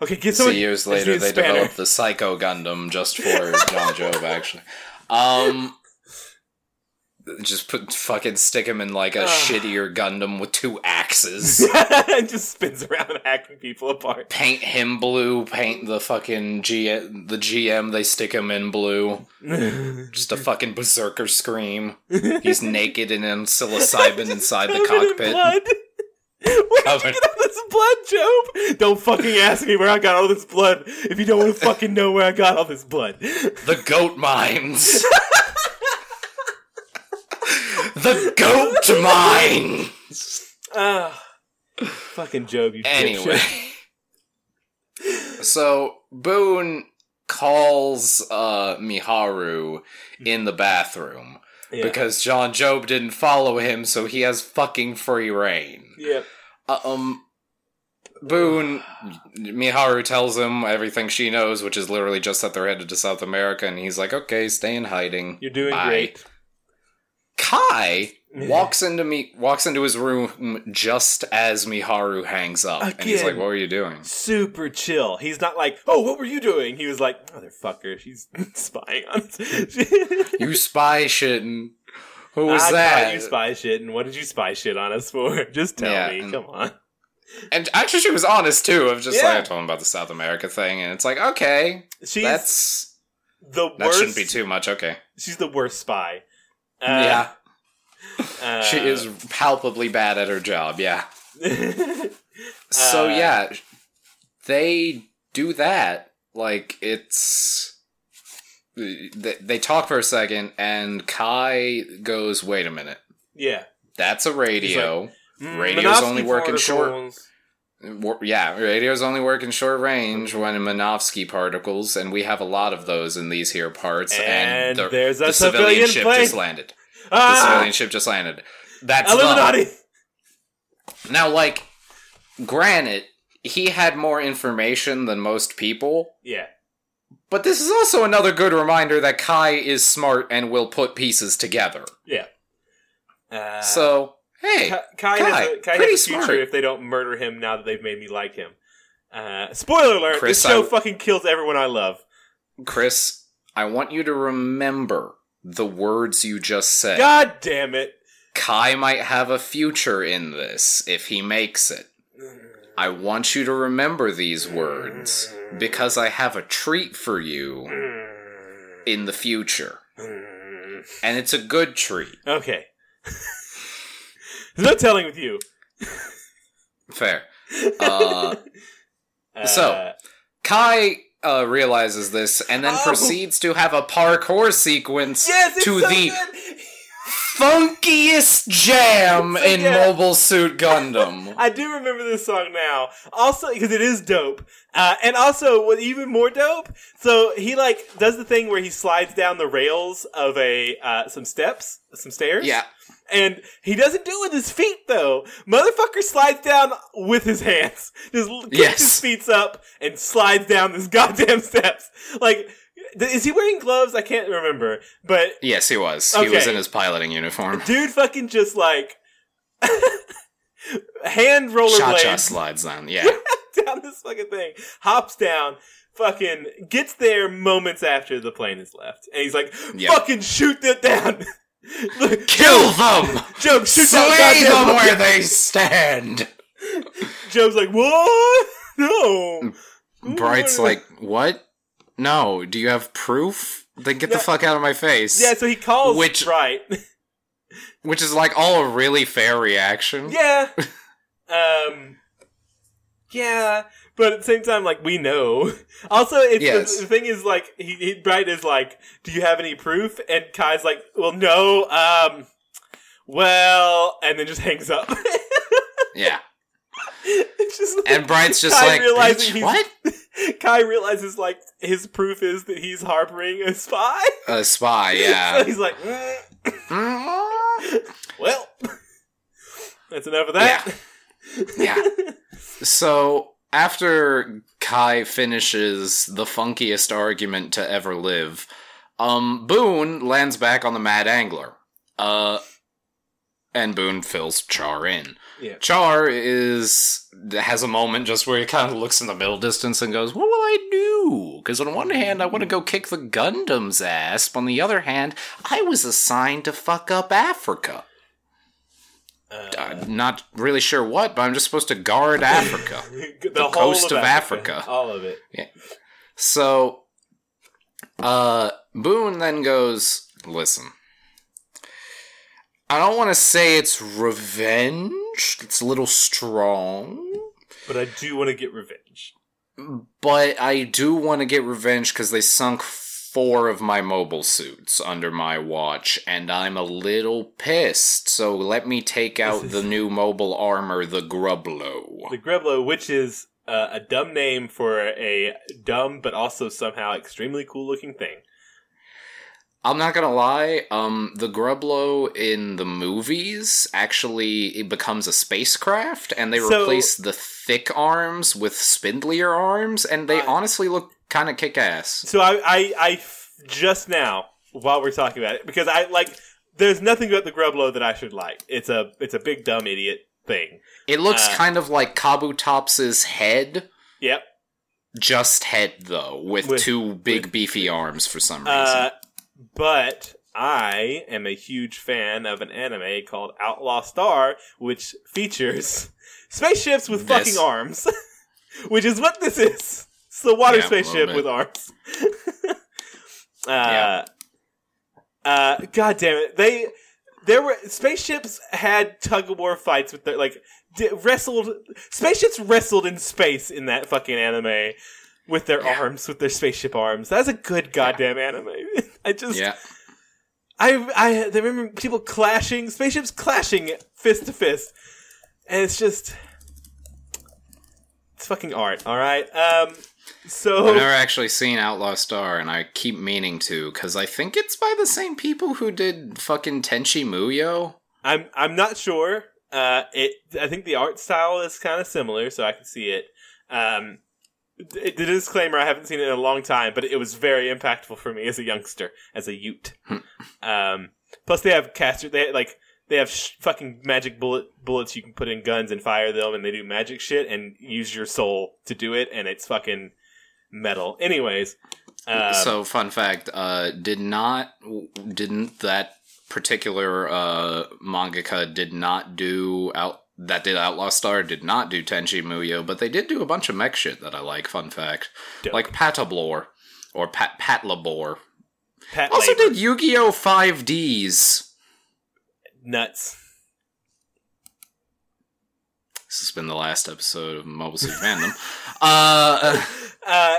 okay. Get so someone. years later, they spanner. developed the Psycho Gundam just for John Job, actually. Um, just put fucking stick him in like a Ugh. shittier Gundam with two axes. and just spins around hacking people apart. paint him blue. Paint the fucking G the GM. They stick him in blue. Just a fucking berserker scream. He's naked and in psilocybin inside the cockpit. Where did Covered- you get all this blood, Job? Don't fucking ask me where I got all this blood if you don't want to fucking know where I got all this blood. The goat mines. the goat mines. Ah, fucking Job, you Anyway. So Boone calls uh, Miharu in the bathroom Yeah. because John Job didn't follow him, so he has fucking free reign. yeah. Uh, um, Boone, Miharu tells him everything she knows, which is literally just that they're headed to South America, and he's like, "Okay, stay in hiding." You're doing Bye. great. Kai walks into me walks into his room just as Miharu hangs up, and he's like, "What were you doing?" Super chill. He's not like, oh, what were you doing? He was like, motherfucker, she's spying on us. You spy shitting. Who was I that? you spy shit, and what did you spy shit on us for? Just tell Yeah, me. and- Come on. And actually, she was honest too. Of just Yeah. like I told him about the South America thing, and it's like, okay, She's that's the that shouldn't be too much. Okay, She's the worst spy. Uh, yeah, uh, she is palpably bad at her job. Yeah. So Uh, yeah, they do that. Like it's they, they talk for a second, and Kai goes, "Wait a minute, yeah. that's a radio." Mm, Radio's only working short. Yeah, radios only work in short range when in Minovsky particles, and we have a lot of those in these here parts. And, And the, there's a the civilian civilian ship plane. just landed. The Ah! civilian ship just landed. That's dumb. Illuminati. Now, like, granted, he had more information than most people, Yeah. but this is also another good reminder that Kai is smart and will put pieces together. Yeah. Uh, so, hey, Kai, Kai, Kai, has a, Kai pretty has a future smart. if they don't murder him now that they've made me like him. Uh, spoiler alert: Chris, this show I- fucking kills everyone I love. Chris, I want you to remember the words you just said. God damn it! Kai might have a future in this if he makes it. I want you to remember these words because I have a treat for you in the future. And it's a good treat. Okay. There's no telling with you. Fair. Uh, Uh, So. Kai uh, realizes this and then Oh. proceeds to have a parkour sequence yes, to so the good. funkiest jam in good. Mobile Suit Gundam. I do remember this song now. Also, because it is dope. Uh, and also, what even more dope? So he like does the thing where he slides down the rails of a uh, some steps, some stairs. yeah. And he doesn't do it with his feet though. Motherfucker slides down with his hands. Just kicks Yes. his feet up and slides down this goddamn steps. Like, is he wearing gloves? I can't remember. But Yes, he was. He was in his piloting uniform. dude fucking just like hand roller Cha cha slides down. Yeah. down this fucking thing, hops down, fucking gets there moments after the plane is left, and he's like, Yep. "Fucking shoot that down, Kill them! Joe, shoot Slay them where they stand! Joe's like, what? No. Bright's like, what? No, do you have proof? Then get the fuck out of my face. yeah. So he calls Which- Bright. Which is like all a really fair reaction. yeah. Um. Yeah, but at the same time, like we know. Also, it's Yes. the, the thing is like he, he Bright is like, "Do you have any proof?" And Kai's like, "Well, no. Um, well," and then just hangs up. Yeah. it's just like, And Bright's just Kai like, realizing "Bitch, what? Kai realizes like his proof is that he's harboring a spy. A spy, so yeah. he's like, "Mm, well, that's enough of that. yeah. So after Kai finishes the funkiest argument to ever live, um, Boone lands back on the Mad Angler. Uh, and Boone fills Char in. Yeah. Char is has a moment just where he kind of looks in the middle distance and goes, "What will I do?" Because on one hand, I want to go kick the Gundam's ass. But on the other hand, I was assigned to fuck up Africa. Uh, I'm not really sure what, but I'm just supposed to guard Africa. the, the whole coast of Africa. all of it. Yeah. So, uh, Boone then goes, listen. I don't want to say it's revenge. It's a little strong. But I do want to get revenge. But I do want to get revenge because they sunk four of my mobile suits under my watch, and I'm a little pissed. So let me take out the new mobile armor, the Grublo. The Greblo, which is uh, a dumb name for a dumb but also somehow extremely cool looking thing. I'm not gonna lie, um, the Grublo in the movies actually it becomes a spacecraft, and they So- replace the thick arms with spindlier arms, and they Uh, honestly look kind of kick ass. So I, I, I f- just now while we're talking about it because I like. There's nothing about the Grublo that I should like. It's a it's a big dumb idiot thing. It looks Uh, kind of like Kabutops's head, Yep. just head though, with, With- two big beefy arms for some reason. Uh, but I am a huge fan of an anime called Outlaw Star, which features spaceships with This. fucking arms, which is what this is. It's the water Yeah, spaceship with arms. uh, Yeah. uh, God damn it! They there were spaceships had tug of war fights with their like di- wrestled spaceships wrestled in space in that fucking anime with their Yeah. arms with their spaceship arms. That's a good goddamn anime. I just yeah, I I I remember people clashing spaceships clashing fist to fist, and it's just it's fucking art. All right. Um. So I've never actually seen Outlaw Star, and I keep meaning to because I think it's by the same people who did fucking Tenchi Muyo. I'm I'm not sure. Uh, it I think the art style is kind of similar, so I can see it. Um, the disclaimer: I haven't seen it in a long time, but it was very impactful for me as a youngster, as a Ute. um, plus, they have caster. They like they have sh- fucking magic bullet bullets you can put in guns and fire them, and they do magic shit and use your soul to do it, and it's fucking metal. Anyways, um, so, fun fact: uh, did not didn't that particular uh, mangaka did not do out that did Outlaw Star did not do Tenchi Muyo, but they did do a bunch of mech shit that I like. Fun fact, Dope. like Patablor or Pat Patlabor. Pat Also Labor. did Yu Gi Oh Five Ds. nuts. This has been the last episode of Mobile Suit Fandom. Uh, Uh,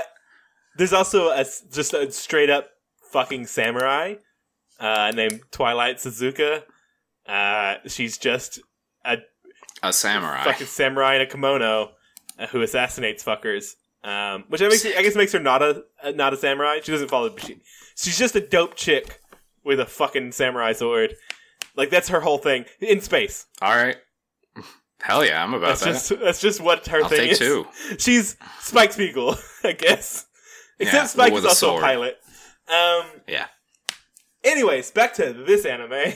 there's also a just a straight up fucking samurai uh, named Twilight Suzuka. Uh, she's just a a samurai. fucking samurai in a kimono uh, who assassinates fuckers. Um, which I, makes, I guess makes her not a not a samurai. She doesn't follow. She, she's just a dope chick with a fucking samurai sword. Like that's her whole thing in space. All right. Hell yeah, I'm about That's that. just that's just what her I'll thing is. two. She's Spike Spiegel, I guess. Except Yeah, Spike is also a pilot. Um. Yeah. Anyways, back to this anime.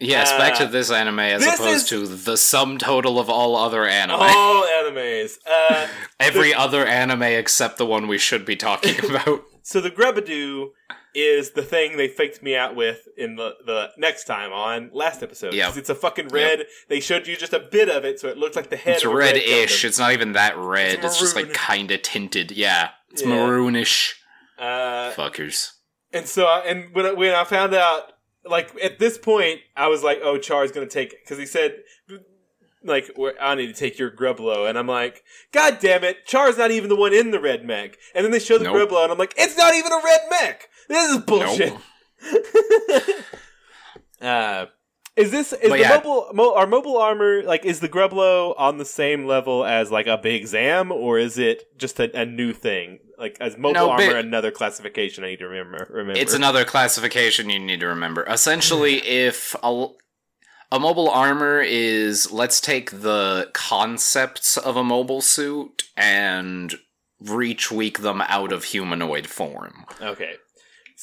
Yes, back to Uh, this anime as this opposed to the sum total of all other anime. All animes. Uh, Every other anime except the one we should be talking about. so the Grubadoo is the thing they faked me out with in the, the next time on last episode. Yep. 'Cause It's a fucking red. They showed you just a bit of it, so it looks like the head. It's red. Gundam. It's not even that red. It's It's, just like kind of tinted. Yeah, it's Yeah. maroonish. Uh, Fuckers. And so, and when I, when I found out, like at this point, I was like, "Oh, Char's gonna take it," because he said, "Like, I need to take your Grublo," and I'm like, "God damn it, Char's not even the one in the red mech." And then they show the Nope. Grublo, and I'm like, "It's not even a red mech. This is bullshit." Nope. uh, is this is the yeah. mobile mo, our mobile armor like is the Grublo on the same level as like a big Zam, or is it just a, a new thing? Like as mobile No, armor, another classification I need to remember. Remember, It's another classification you need to remember. Essentially, if a, a mobile armor is, let's take the concepts of a mobile suit and retweak them out of humanoid form. okay.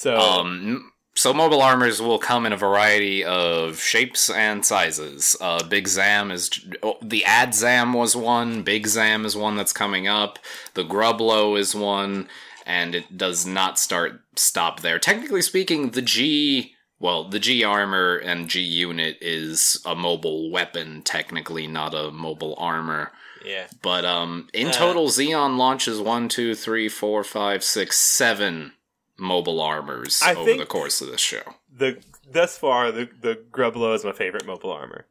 So Um, so mobile armors will come in a variety of shapes and sizes. Uh, Big Zam is oh, the Adzam was one. Big Zam is one that's coming up. The Grublo is one, and it does not start stop there. Technically speaking, the G. Well, the G armor and G unit is a mobile weapon, technically, not a mobile armor. yeah. But um, in Uh. total, Zeon launches one, two, three, four, five, six, seven mobile armors I over the course of this show. the thus far the the Grublo is my favorite mobile armor.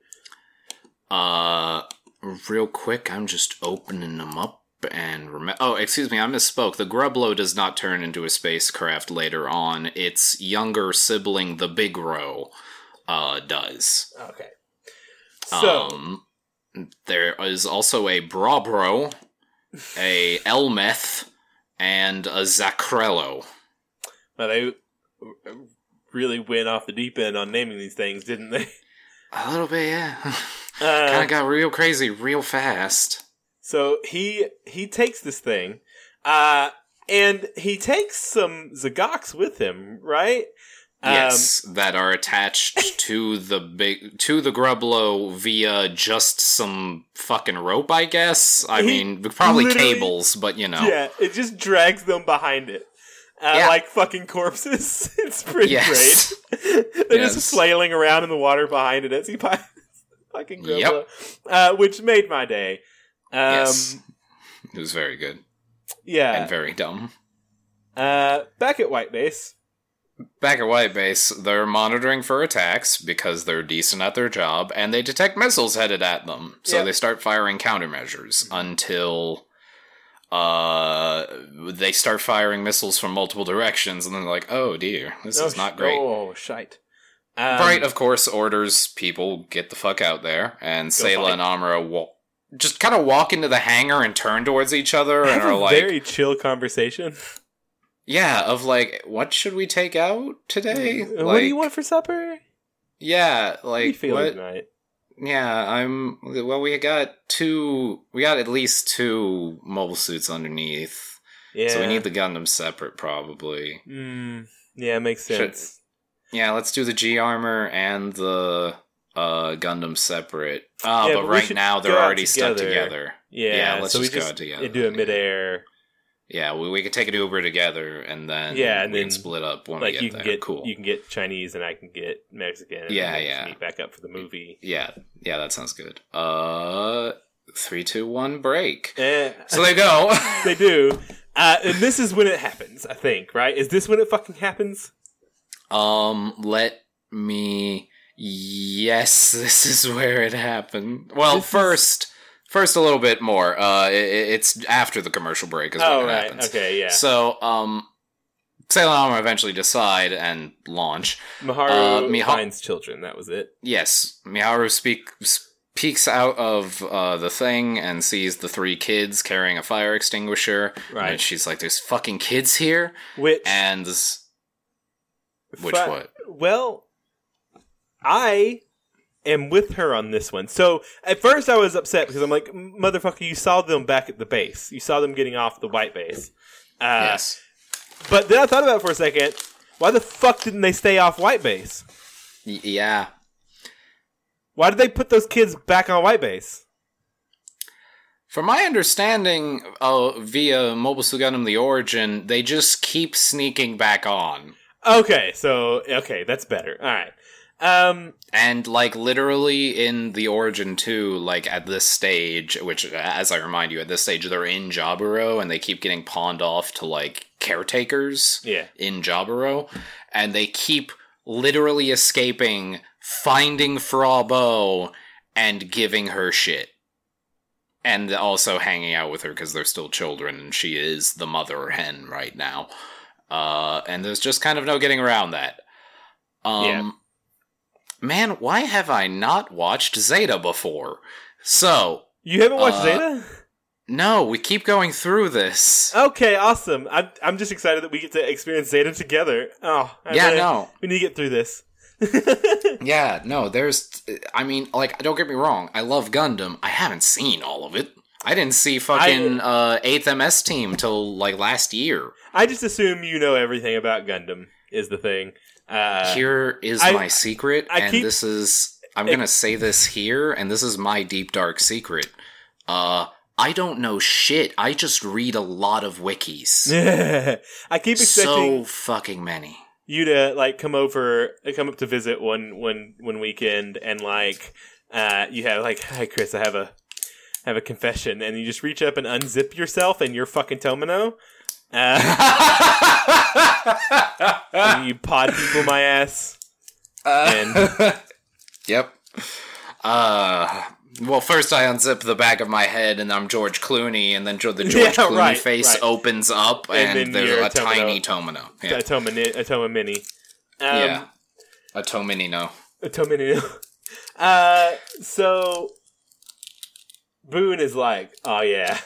Uh, real quick, I'm just opening them up and remember. Oh, excuse me, I misspoke. The Grublo does not turn into a spacecraft later on. Its younger sibling, the Bigro, uh, does. Okay. So um, there is also a Brabro, a Elmeth, and a Zakrello. Well, they really went off the deep end on naming these things, didn't they? A little bit, yeah. Uh, kind of got real crazy real fast. So he he takes this thing, uh, and he takes some Z'Goks with him, right? Um, Yes, that are attached to the big to the Grublo via just some fucking rope, I guess. I mean, probably cables, but you know. Yeah, it just drags them behind it. Uh, Yeah. Like fucking corpses. it's pretty Yes. great. They're Yes. just flailing around in the water behind it as he pi- fucking Grublo. Yep. Uh, which made my day. Um, yes, it was very good Yeah. and very dumb. Uh, back at White Base. Back at White Base, they're monitoring for attacks because they're decent at their job, and they detect missiles headed at them. So Yep. they start firing countermeasures until uh they start firing missiles from multiple directions, and then they're like, "Oh dear, this oh, is not great." Oh, shite. Um, Bright, of course, orders people get the fuck out there, and Sayla and Amuro wa- just kind of walk into the hangar and turn towards each other and are a like, very chill conversation. "Yeah, of like, what should we take out today? What do you want for supper? Yeah, like what? tonight? Yeah, I'm. Well, we got two. We got at least two mobile suits underneath, Yeah. so we need the Gundam separate, probably. Mm, yeah, makes Should- sense. Yeah, let's do the G armor and the uh Gundam separate. Uh, Yeah, but but right now they're already stuck together. Yeah, Yeah, let's so just we go just together. do it midair. Yeah, we, we could take an Uber together and then Yeah, and we then, can split up when like we get you can there. get cool. you can get Chinese and I can get Mexican. And Yeah, yeah. Meet back up for the movie. Yeah, yeah, that sounds good. Uh, three, two, one, break. Eh, So they go. they do, uh, and this is when it happens. I think right. Is this when it fucking happens? Um, let me. Yes, this is where it happened. Well, This is- first, a little bit more. Uh, i i- it's after the commercial break is Oh when it right. happens. Okay. Yeah. So, um, Sailor Armor eventually decide and launch. Miharu uh, Miha- finds children. That was it. Yes, Miharu speak peeks out of uh, the thing and sees the three kids carrying a fire extinguisher. Right. And she's like, "There's fucking kids here," Which and which Fa- what? Well, I am with her on this one. So at first I was upset because I'm like, motherfucker, you saw them back at the base. You saw them getting off the white base. Uh, yes. But then I thought about it for a second. Why the fuck didn't they stay off white base? Y- yeah. Why did they put those kids back on white base? From my understanding, uh, via Mobile Suit Gundam The Origin, they just keep sneaking back on. Okay, so okay, that's better. All right. Um, And, like, literally in The Origin 2, like, at this stage, which, as I remind you, at this stage, they're in Jaburo, and they keep getting pawned off to, like, caretakers yeah. in Jaburo, and they keep literally escaping, finding Fraw Bow, and giving her shit. And also hanging out with her because they're still children, and she is the mother hen right now. Uh, and there's just kind of no getting around that. Um, Yeah. Man, why have I not watched Zeta before? So, You haven't watched Uh, Zeta? no, we keep going through this. Okay, awesome. I'm I'm just excited that we get to experience Zeta together. Oh, I yeah, really- no. We need to get through this. Yeah, no, there's. I mean, like, don't get me wrong. I love Gundam. I haven't seen all of it. I didn't see fucking uh, 8th MS team till, like, last year. I just assume you know everything about Gundam is the thing. Uh, here is I- my secret, I and keep- this is. I'm gonna say this here, and this is my deep, dark secret. Uh, I don't know shit. I just read a lot of wikis. I keep expecting so fucking many. you to like come over, come up to visit one one one weekend, and like uh, you have like, hi Chris, I have a have a confession, and you just reach up and unzip yourself, and you're fucking Tomino. Uh, you pod people my ass. And- yep. Uh, well, first I unzip the back of my head, and I'm George Clooney, and then the George Yeah, Clooney right, face right. opens up, And and, there's a Tomino. tiny Tomino. Yeah, A Toma, a Toma Mini. Um, yeah. a Tominino. A Tomino. Uh, so Boone is like, oh yeah,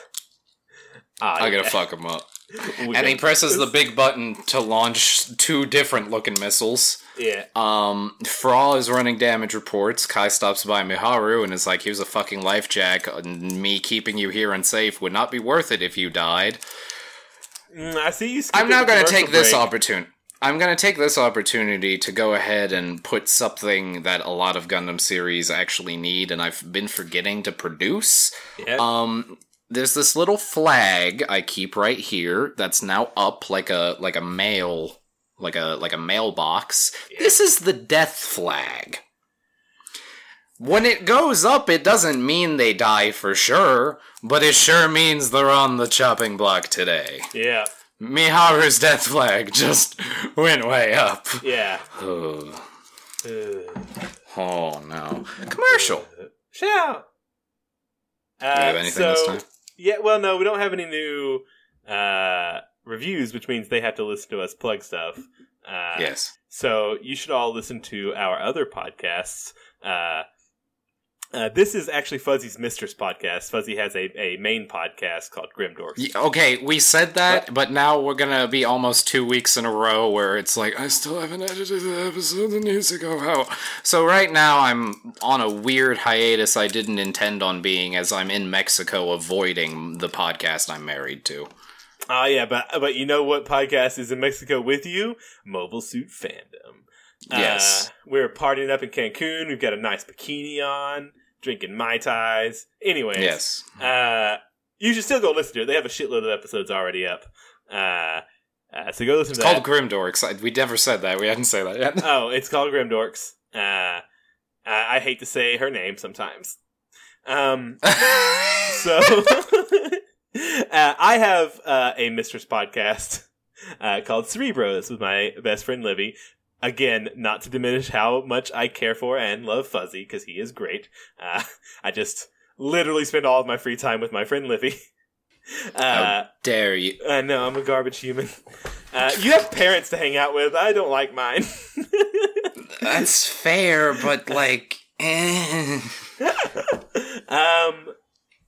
Ah, I'm gonna yeah. fuck him up. And he presses the big button to launch two different looking missiles. Yeah. Um, Fraw is running damage reports. Kai stops by Miharu and is like, "Here's a fucking life jack. and Me keeping you here and safe would not be worth it if you died." Mm, I see you. I'm now going to take this opportunity. I'm going to take this opportunity to go ahead and put something that a lot of Gundam series actually need, and I've been forgetting to produce. Yeah. Um, there's this little flag I keep right here that's now up like a like a mail like a like a mailbox. This is the death flag. When it goes up, it doesn't mean they die for sure, but it sure means they're on the chopping block today. yeah. Miharu's death flag just went way up. Yeah. Ugh. Uh, Oh no. Commercial. shout. Uh, Do you have anything so, this time? Yeah, well, no, we don't have any new uh, reviews, which means they have to listen to us plug stuff. Uh, Yes. So you should all listen to our other podcasts. Uh, uh, this is actually Fuzzy's Mistress podcast. Fuzzy has a, a main podcast called Grim Dorks. Y- Okay, we said that, but now we're gonna be almost two weeks in a row where it's like I still haven't edited the episode that needs to go out. So right now I'm on a weird hiatus I didn't intend on being, as I'm in Mexico avoiding the podcast I'm married to. Oh yeah, but but you know what podcast is in Mexico with you? Mobile Suit Fandom. Yes. Uh, we're partying up in Cancun. We've got a nice bikini on, drinking mai tais. Anyways, Yes. Uh, you should still go listen to it. They have a shitload of episodes already up. Uh, uh, so go listen It's to that. called Grimdorks. I- We never said that. We hadn't said that yet. oh, it's called Grim Dorks. Uh, I I hate to say her name sometimes. Um, so uh, I have uh, a mistress podcast uh, called Cerebros with my best friend Livy. Again, not to diminish how much I care for and love Fuzzy because he is great. Uh, I just literally spend all of my free time with my friend Livy. Uh, How dare you? I know I'm a garbage human. Uh, you have parents to hang out with. I don't like mine. That's fair, but like, eh. um,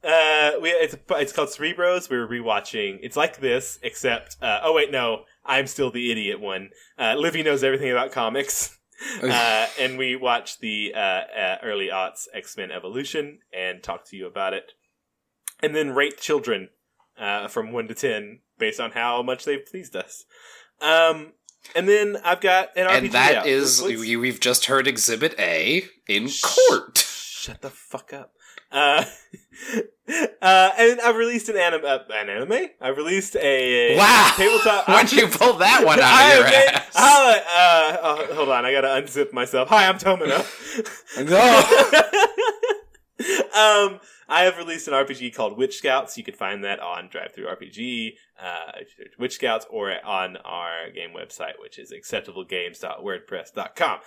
uh, we it's it's called Cerebros. We're rewatching. It's like this, except uh, oh wait, no, I'm still the idiot one. Uh, Livy knows everything about comics, uh, and we watch the uh, uh, early aughts X Men Evolution and talk to you about it, and then rate children uh, from one to ten based on how much they've pleased us. Um, and then I've got an RPG and that out. is Let's- we've just heard Exhibit A in Shh. court. Shut the fuck up. Uh, uh, and I've released an anime. Uh, an anime? I've released a Wow! tabletop. Why'd you pull that one out I of your made- ass? I'll, uh, oh, hold on, I gotta unzip myself. Hi, I'm Tomino. um, I have released an RPG called Witch Scouts. You can find that on DriveThruRPG, uh, Witch Scouts, or on our game website, which is acceptablegames.wordpress.com.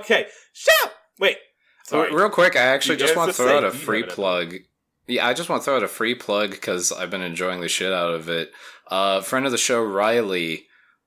Okay, shout. Wait, sorry. Real quick, I actually You just want to throw out a free plug. Yeah, I just want to throw out a free plug because I've been enjoying the shit out of it. Uh, friend of the show, Riley,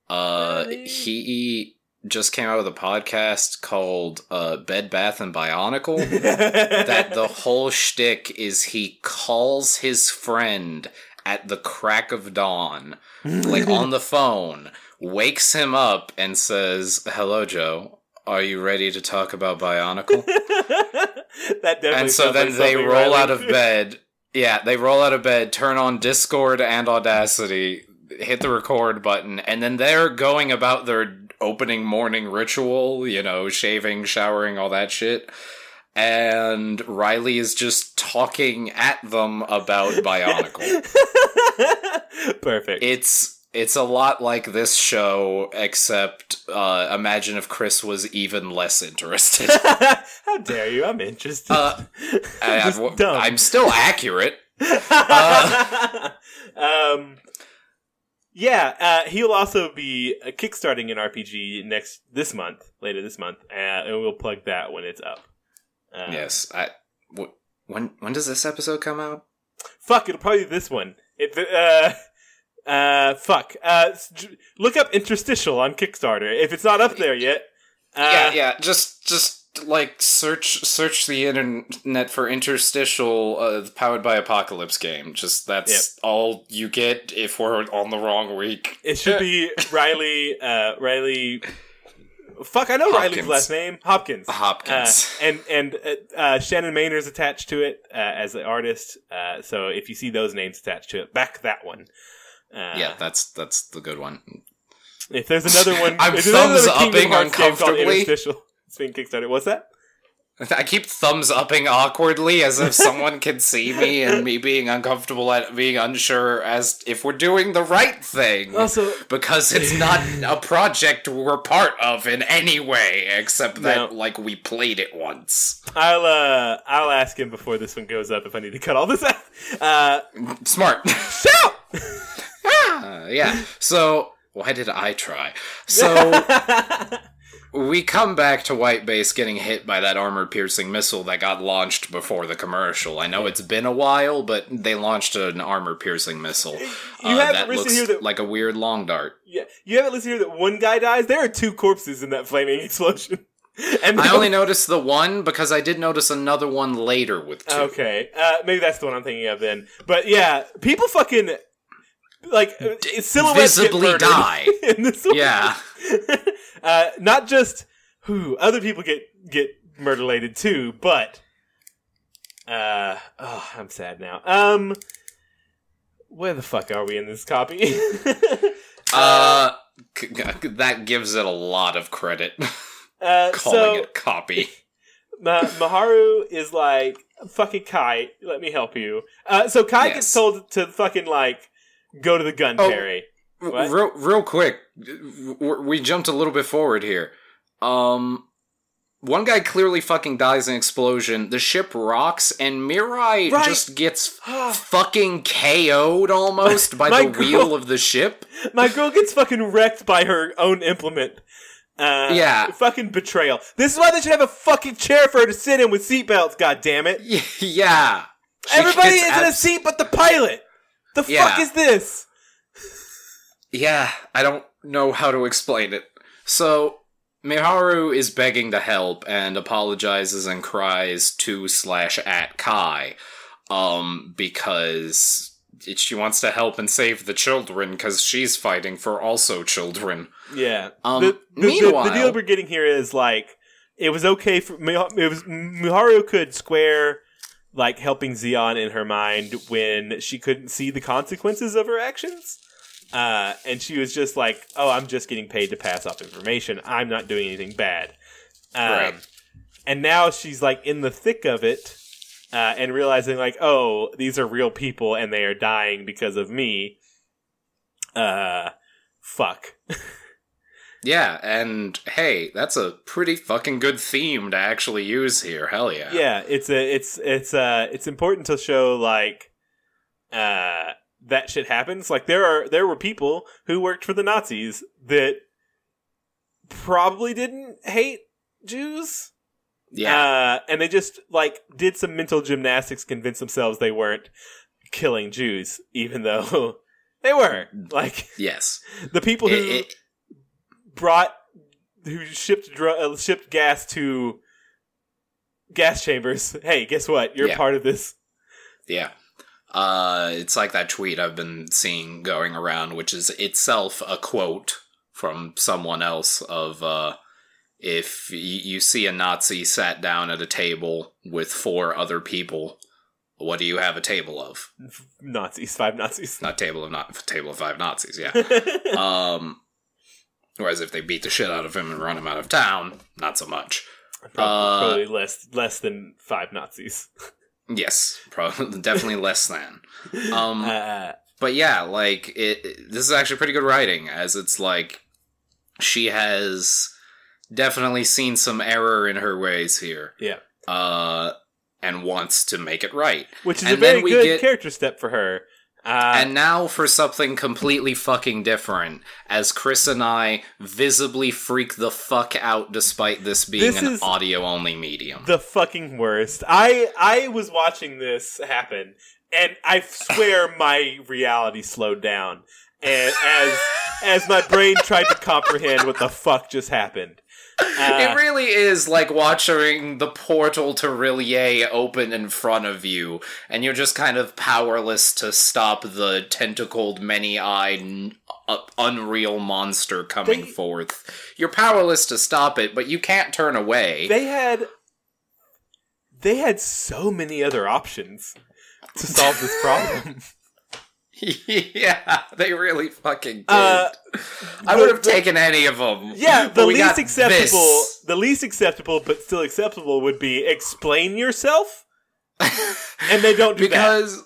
uh, Riley. he just came out with a podcast called uh, Bed Bath and Bionicle. that the whole shtick is he calls his friend at the crack of dawn, like on the phone, wakes him up and says, "Hello, Joe. Are you ready to talk about Bionicle?" that definitely and so then like they roll Riley- out of bed. Yeah, they roll out of bed, turn on Discord and Audacity, hit the record button, and then they're going about their opening morning ritual, you know, shaving, showering, all that shit. And Riley is just talking at them about Bionicle. Perfect. it's it's a lot like this show, except uh, imagine if Chris was even less interested. How dare you? I'm interested. Uh, I. I'm still accurate. um, yeah, uh, he'll also be uh, kickstarting an RPG next this month, later this month, uh, and we'll plug that when it's up. Uh, Yes. I, when when does this episode come out? Fuck, it'll probably be this one. It, uh, uh, fuck. Uh, look up interstitial on Kickstarter if it's not up there yet. Uh, yeah, yeah. Just just like search search the internet for interstitial uh, powered by apocalypse game. Just that's all you get if we're on the wrong week. It should be Riley. Uh, Riley. Fuck, I know Hopkins. Riley's last name. Hopkins. Hopkins. Uh, and and uh, uh, Shannon Maynard's attached to it uh, as the artist. Uh, so if you see those names attached to it, back that one. Uh, yeah, that's that's the good one. If there's another one, I'm if there's another thumbs upping uncomfortably. It's being kickstarted. What's that? I keep thumbs upping awkwardly as if someone can see me and me being uncomfortable at being unsure as if we're doing the right thing. Also, because it's not a project we're part of in any way, except that No. like we played it once. I'll uh, I'll ask him before this one goes up if I need to cut all this out. Uh, Smart. shout! Uh, yeah. So why did I try? So we come back to White Base getting hit by that armor piercing missile that got launched before the commercial. I know it's been a while, but they launched an armor piercing missile. You uh, haven't that looks here that- like a weird long dart. Yeah, you haven't listened here that one guy dies. There are two corpses in that flaming explosion, and I only noticed the one because I did notice another one later with two. Okay, uh, maybe that's the one I'm thinking of then. But yeah, people fucking like uh, silhouettes get visibly die. in this one. Yeah. uh, not just who other people get get murderlated too, but uh, oh, I'm sad now. Um, where the fuck are we in this copy? Uh, c- c- that gives it a lot of credit. uh, calling so it copy. Ma- Miharu is like, fucking Kai, let me help you. Uh, so Kai Yes. gets told to fucking like go to the gun Oh. What? Real, real quick, we jumped a little bit forward here. Um, one guy clearly fucking dies in explosion. The ship rocks, and Mirai Right. just gets fucking KO'd almost by the girl- wheel of the ship. My girl gets fucking wrecked by her own implement. Uh, Yeah. Fucking betrayal. This is why they should have a fucking chair for her to sit in with seatbelts, God damn it! yeah. She Everybody is in a seat but the pilot! The fuck is this? Yeah, I don't know how to explain it. So, Miharu is begging to help and apologizes and cries to slash at Kai, um, because it- she wants to help and save the children because she's fighting for also children. Yeah. Um, the, the, the- meanwhile- the, deal we're getting here is like it was okay for it was Miharu could square like helping Zeon in her mind when she couldn't see the consequences of her actions. Uh, and she was just like, "Oh, I'm just getting paid to pass off information. I'm not doing anything bad." Um, Right. And now she's like in the thick of it, uh, and realizing like, "Oh, these are real people, and they are dying because of me." Uh, fuck. Yeah, and hey, that's a pretty fucking good theme to actually use here. Hell yeah. yeah it's a it's it's uh it's important to show like uh that shit happens like there are there were people who worked for the nazis that probably didn't hate jews Yeah. uh and they just like did some mental gymnastics convince themselves they weren't killing jews even though they were like yes. the people who It- it- brought who shipped dr- uh, shipped gas to gas chambers. Hey, guess what? You're Yeah. part of this. Yeah. Uh, it's like that tweet I've been seeing going around, which is itself a quote from someone else of, uh, if y- you see a Nazi sat down at a table with four other people, what do you have a table of? Nazis, five Nazis. Not table of not table of five Nazis, yeah. um, whereas if they beat the shit out of him and run him out of town, not so much. probably, Uh, probably less less than five Nazis. Yes, probably definitely less than. Um, Uh, but yeah, like it, it- This is actually pretty good writing, as it's like she has definitely seen some error in her ways here, yeah, uh, and wants to make it right. which is And a very good get- character step for her. Uh, and now for something completely fucking different, as Chris and I visibly freak the fuck out despite this being This an audio only medium. the fucking worst. I I was watching this happen, and I swear my reality slowed down, and as as my brain tried to comprehend what the fuck just happened. Uh, it really is like watching the portal to R'lyeh open in front of you, and you're just kind of powerless to stop the tentacled, many-eyed, n- uh, unreal monster coming They- forth. You're powerless to stop it, but you can't turn away. they had they had so many other options to solve this problem. yeah, they really fucking did. Uh, I would have taken any of them. Yeah, the least acceptable, this. the least acceptable, but still acceptable would be explain yourself, and they don't do that. because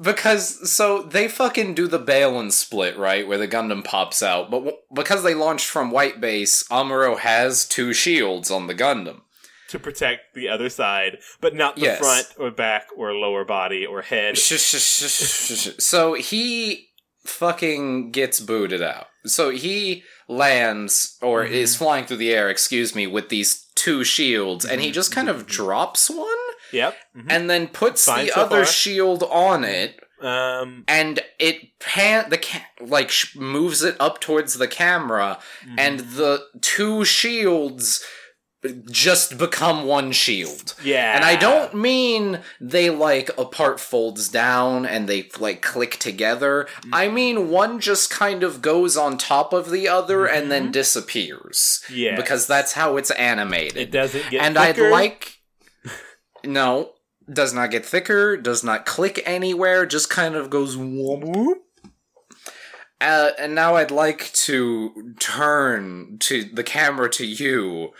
because so they fucking do the Balin split right where the Gundam pops out, but w- because they launched from White Base, Amuro has two shields on the Gundam. To protect the other side, but not the Yes. front or back or lower body or head. so he fucking gets booted out. So he lands or Mm-hmm. is flying through the air, excuse me, with these two shields, and Mm-hmm. he just kind of drops one Yep. mhm. and then puts Fine the so other far. shield on it. Um. and it pan the ca- like sh- moves it up towards the camera Mm-hmm. and the two shields just become one shield Yeah. and i don't mean they like a part folds down and they like click together i mean one just kind of goes on top of the other and then disappears Yeah. because that's how it's animated it doesn't get. and thicker. I'd like no, does not get thicker, does not click anywhere, just kind of goes whoop. Uh, and now I'd like to turn to the camera to you,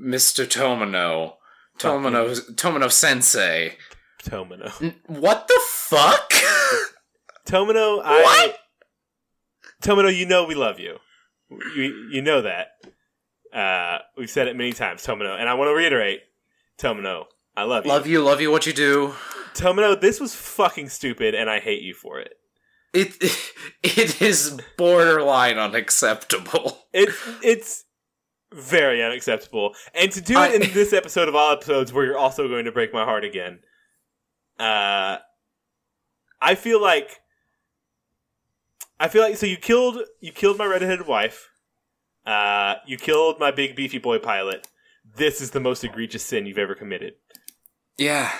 Mr. Tomino. Tomino, Tomino Sensei. Tomino. What the fuck? Tomino, I. What? Tomino, you know we love you. You you know that. Uh, we've said it many times, Tomino, and I want to reiterate, Tomino, I love you. love you, love you, what you do. Tomino, this was fucking stupid, and I hate you for it. It, it is borderline unacceptable. It it's very unacceptable, and to do it I- in this episode of all episodes, where you're also going to break my heart again. Uh, I feel like I feel like so you killed you killed my redheaded wife. Uh, you killed my big beefy boy pilot. This is the most egregious sin you've ever committed. Yeah.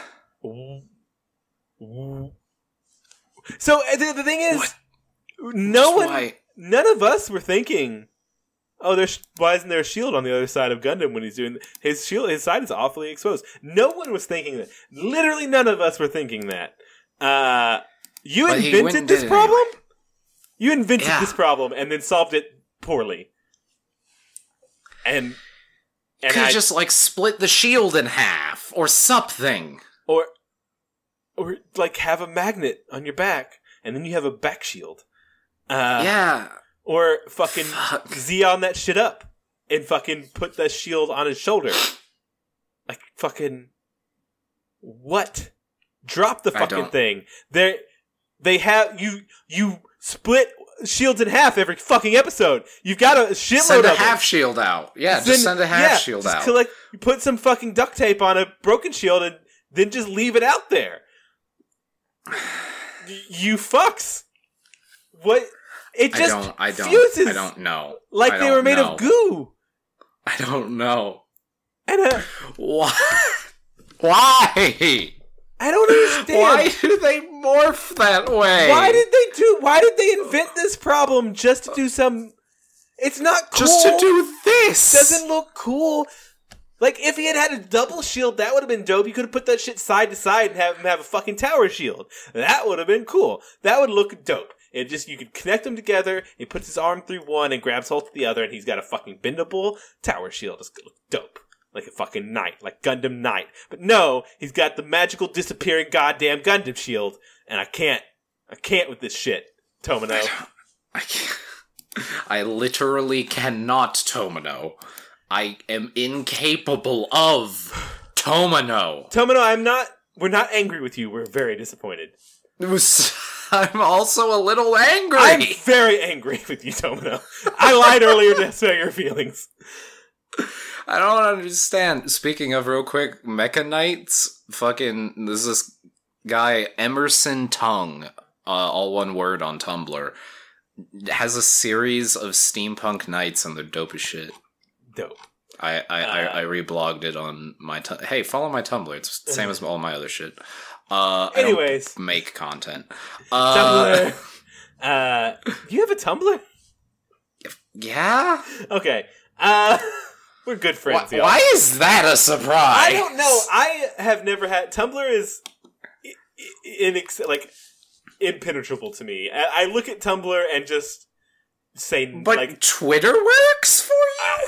So the, the thing is, no one, Why? none of us were thinking, "Oh, there's why isn't there a shield on the other side of Gundam when he's doing his shield? His side is awfully exposed." No one was thinking that. Literally, none of us were thinking that. Uh, you But invented this problem. You invented Yeah. this problem and then solved it poorly. And and Could I just like split the shield in half or something. or or like have a magnet on your back and then you have a back shield. Uh, yeah. Or fucking Fuck. Zeon that shit up and fucking put that shield on his shoulder. Like fucking what? Drop the fucking thing. They they have you you split shields in half every fucking episode. You've got a shitload Send a of them. half shield out. Yeah, Then- just send a half yeah, shield just out. Collect, you put some fucking duct tape on a broken shield and then just leave it out there. You fucks. What? It I just don't. I don't. fuses I don't know. like they don't were made know. of goo. I don't know. And uh, Why? Why? I don't understand. Why do they morph that way? Why did they do? Why did they invent this problem just to do some? It's not cool. just to do this? doesn't look cool. Like if he had had a double shield, that would have been dope. You could have put that shit side to side and have him have a fucking tower shield. That would have been cool. That would look dope. It just you could connect them together. He puts his arm through one and grabs hold to the other, and he's got a fucking bendable tower shield. It's dope, like a fucking knight, like Gundam Knight. But no, he's got the magical disappearing goddamn Gundam shield, and I can't, I can't with this shit, Tomino. I can't. I literally cannot Tomino. I am incapable of Tomino. Tomino, I'm not. We're not angry with you. We're very disappointed. It was. I'm also a little angry. I'm very angry with you, Domino. I lied earlier to spare your feelings. I don't understand. Speaking of real quick, Mecha Knights, fucking there's this guy Emerson Tung, uh, all one word on Tumblr, has a series of steampunk knights and they're dope as shit. Dope. I I, I, Uh, I reblogged it on my. Tu- hey, follow my Tumblr. It's the same as all my other shit. Uh, Anyways, make content. Uh, Tumblr. Uh, you have a Tumblr? Yeah. Okay. Uh, we're good Why, friends. y'all. why is that a surprise? I don't know. I have never had Tumblr is i- i- inex- like impenetrable to me. I, I look at Tumblr and just say But like Twitter works for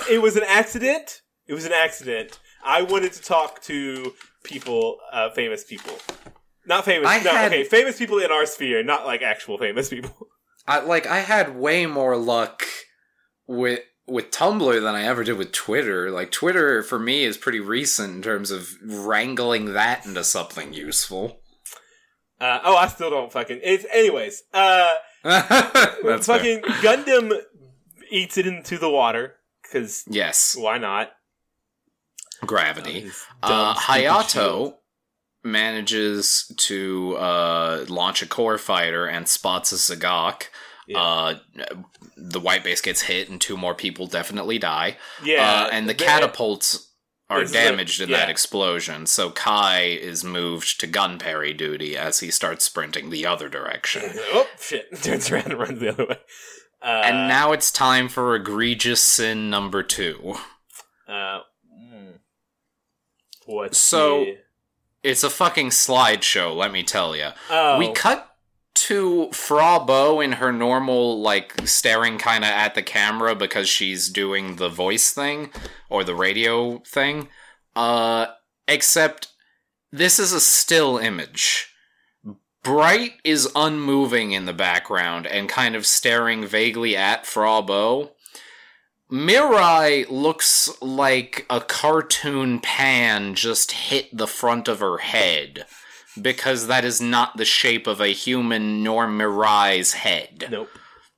you. it was an accident. It was an accident. I wanted to talk to people, uh, famous people. Not famous. I no, had- okay, famous people in our sphere, not like actual famous people. I like I had way more luck with with Tumblr than I ever did with Twitter. Like Twitter for me is pretty recent in terms of wrangling that into something useful. Uh, oh, I still don't fucking. It's anyways. Uh, That's fair. fucking Gundam eats it into the water because yes, why not? Gravity. Uh, dumb, stupid shield. Hayato manages to uh, launch a core fighter and spots a Z'Gok. Yeah. Uh, the white base gets hit, and two more people definitely die. Yeah, uh, and the catapults are This is like- damaged in yeah. that explosion. So Kai is moved to Gunperry duty as he starts sprinting the other direction. oh shit! Turns around and runs the other way. Uh, and now it's time for egregious sin number two. uh. What's So- the- It's a fucking slideshow, let me tell you. oh, We cut to Fraw Bow in her normal, like, staring kind of at the camera because she's doing the voice thing or the radio thing. Uh, except this is a still image. Bright is unmoving in the background and kind of staring vaguely at Fraw Bow. Mirai looks like a cartoon pan just hit the front of her head because that is not the shape of a human nor Mirai's head nope.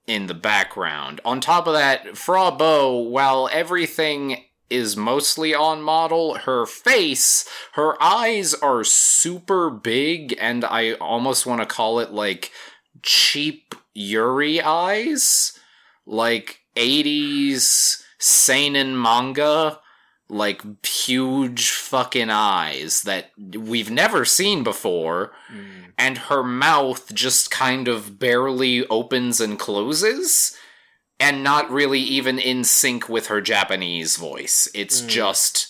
in the background. On top of that, Fraw Bow, while everything is mostly on model, her face, her eyes are super big, and I almost want to call it like cheap Yuri eyes. Like 80s seinen manga like huge fucking eyes that we've never seen before Mm. and her mouth just kind of barely opens and closes and not really even in sync with her Japanese voice. It's Mm. just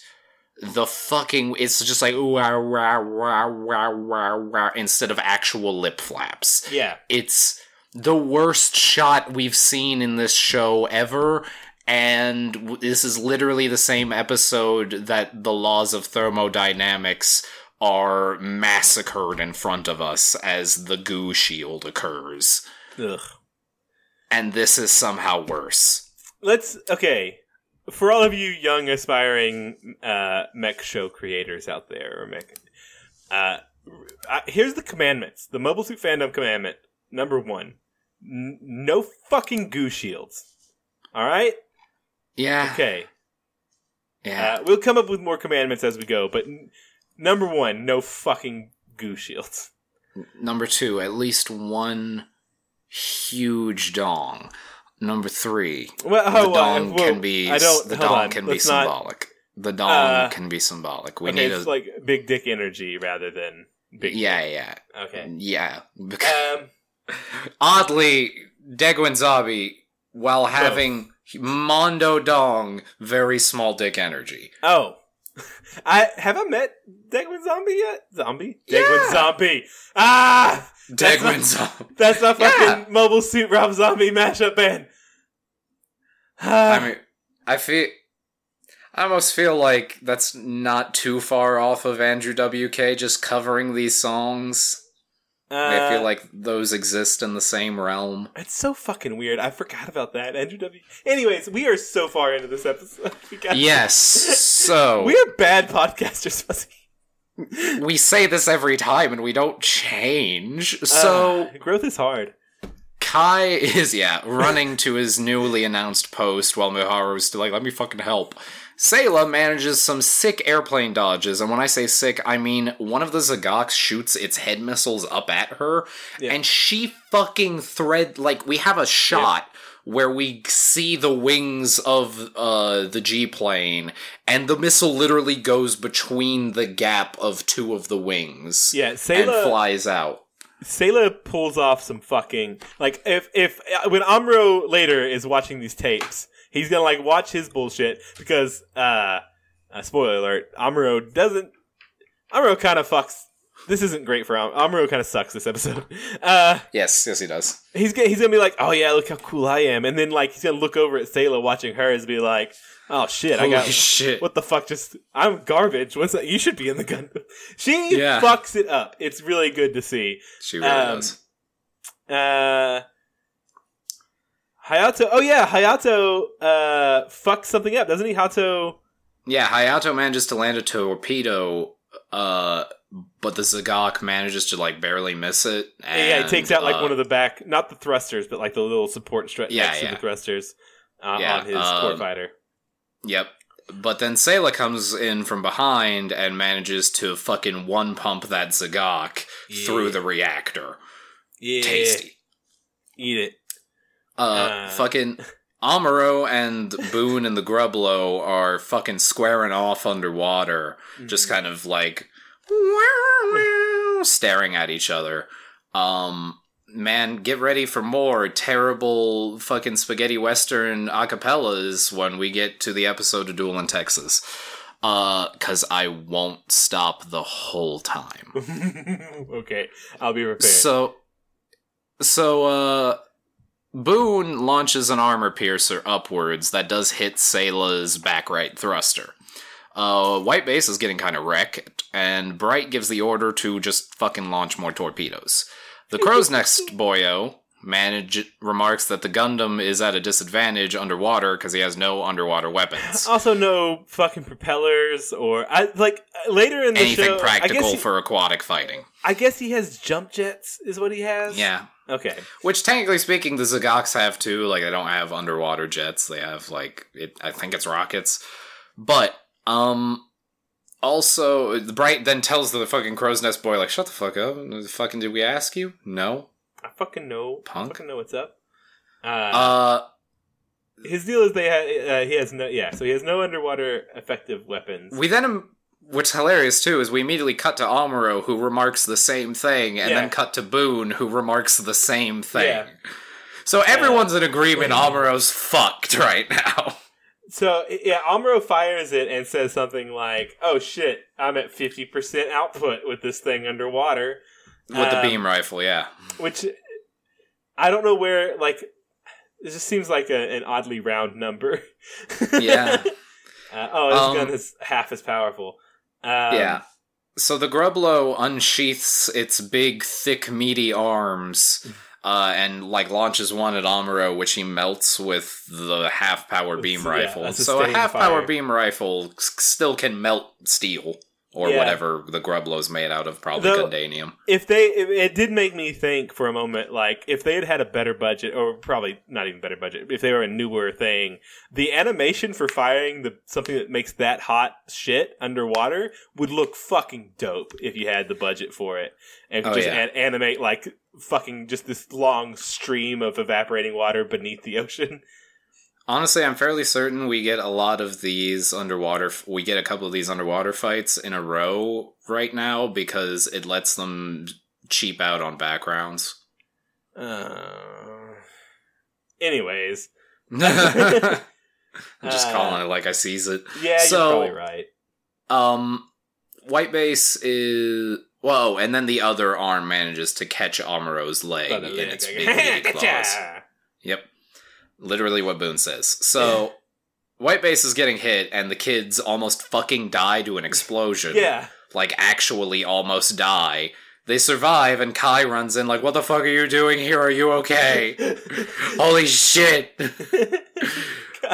the fucking it's just like wow wow wow wow wow instead of actual lip flaps. Yeah. It's the worst shot we've seen in this show ever. And this is literally the same episode that the laws of thermodynamics are massacred in front of us as the goo shield occurs. Ugh. And this is somehow worse. Let's okay. For all of you young aspiring uh, mech show creators out there, or mech, uh, uh, here's the commandments. The Mobile Suit Fandom commandment number one: N- no fucking goo shields. All right. Yeah. Okay. Yeah. Uh, we'll come up with more commandments as we go, but n- number one: no fucking goo shields. Number two, at least one huge dong. Number three, Well, the oh, uh, dong whoa, can be I don't. the dong on, can be not- symbolic. The dong Uh, can be symbolic. We okay, need it's a like big dick energy rather than big. yeah, yeah. Okay. yeah. Bec- Um. Oddly, Degwin Zabi, while having Mondo Dong, very small dick energy. Oh. I have I met Degwin Zombie yet? Zombie? Yeah. Degwin Zombie. Ah! That's Zombie. That's not Yeah. fucking Mobile Suit Rob Zombie mashup band. Ah, I mean, I feel. I almost feel like that's not too far off of Andrew WK just covering these songs. I feel uh, like those exist in the same realm. it's so fucking weird. I forgot about that. Andrew W. Anyways, we are so far into this episode. Yes, so we are bad podcasters. Fuzzy. we say this every time and we don't change. So Uh, growth is hard. Kai is, yeah, running to his newly announced post while Miharu's still like, let me fucking help. Sayla manages some sick airplane dodges, and when I say sick, I mean one of the Z'Goks shoots its head missiles up at her, Yeah. and she fucking thread like we have a shot where we see the wings of uh, the G plane, and the missile literally goes between the gap of two of the wings. Yeah, and flies out. Sayla pulls off some fucking like if if when Amuro later is watching these tapes, he's gonna like watch his bullshit because uh, uh spoiler alert, Amuro doesn't Amuro kind of fucks. This isn't great for Am- Amuro. Kind of sucks this episode. Uh, Yes, yes, he does. he's gonna, he's gonna be like, oh yeah, look how cool I am, and then like he's gonna look over at Sayla watching hers, and be like, oh shit, I got shit! what the fuck? Just I'm garbage. What's that? You should be in the gun. She Yeah. fucks it up. It's really good to see. She really um, does. Uh, Hayato. Oh yeah, Hayato uh fucks something up, doesn't he? Hayato. Yeah, Hayato manages to land a torpedo, uh, but the Z'Gok manages to like barely miss it. And, yeah, he takes out like uh, one of the back, not the thrusters, but like the little support strut Yeah, next to the thrusters uh, Yeah, on his um, port fighter. Yep. But then Sayla comes in from behind and manages to fucking one pump that Z'Gok Yeah. through the reactor. Yeah, Tasty. Eat it. Uh, Uh. fucking Amuro and Boone and the Grublo are fucking squaring off underwater, just Mm-hmm. kind of like staring at each other. Um, man, get ready for more terrible fucking spaghetti western acapellas when we get to the episode of Duel in Texas. Uh, cause I won't stop the whole time. okay, I'll be prepared. So, so uh, Boone launches an armor piercer upwards that does hit Sayla's back right thruster. Uh, White Base is getting kind of wrecked, and Bright gives the order to just fucking launch more torpedoes. The Crow's Next boyo manage remarks that the Gundam is at a disadvantage underwater because he has no underwater weapons. also, no fucking propellers or I like later in the Anything show. I practical guess, he, for aquatic fighting. I guess he has jump jets, is what he has. Yeah, Okay. Which technically speaking, the Z'Goks have too. Like they don't have underwater jets; they have like it. I think it's rockets. But um, also the Bright then tells the fucking crow's nest boy like, "Shut the fuck up! Fucking did we ask you? No. I fucking know. Punk? I fucking know what's up. Uh, Uh, his deal is they ha- uh, he has no yeah, so he has no underwater effective weapons. we then." um, What's hilarious too is we immediately cut to Amuro, who remarks the same thing, and Yeah. then cut to Boone, who remarks the same thing. Yeah. So everyone's in agreement. Amuro's fucked right now. So yeah, Amuro fires it and says something like, "Oh shit, I'm at fifty percent output with this thing underwater," With the Um, beam rifle, yeah. which I don't know where. Like, it just seems like a, an oddly round number. Yeah. uh, oh, this Um, gun is half as powerful. Um, yeah. So the Grublo unsheaths its big, thick, meaty arms, uh, and like launches one at Amuro, which he melts with the half power beam yeah, rifle. so a half power beam rifle s- still can melt steel or Yeah. whatever the Grublo's made out of, probably Though- Gundanium. if they it, it did make me think for a moment like if they had had a better budget or probably not even better budget if they were a newer thing the animation for firing the something that makes that hot shit underwater would look fucking dope if you had the budget for it and Oh, just yeah. an- animate like fucking just this long stream of evaporating water beneath the ocean Honestly, I'm fairly certain we get a lot of these underwater. We get a couple of these underwater fights in a row right now because it lets them cheap out on backgrounds. uh, anyways I'm just Uh, calling it like I sees it. yeah So- you're probably right Um, White Base is whoa, and then the other arm manages to catch Amuro's leg in its big claws. Yep, literally what Boone says. So. White Base is getting hit, and the kids almost fucking die to an explosion. yeah Like, actually almost die. They survive, and Kai runs in, like, What the fuck are you doing here? Are you okay? Holy shit!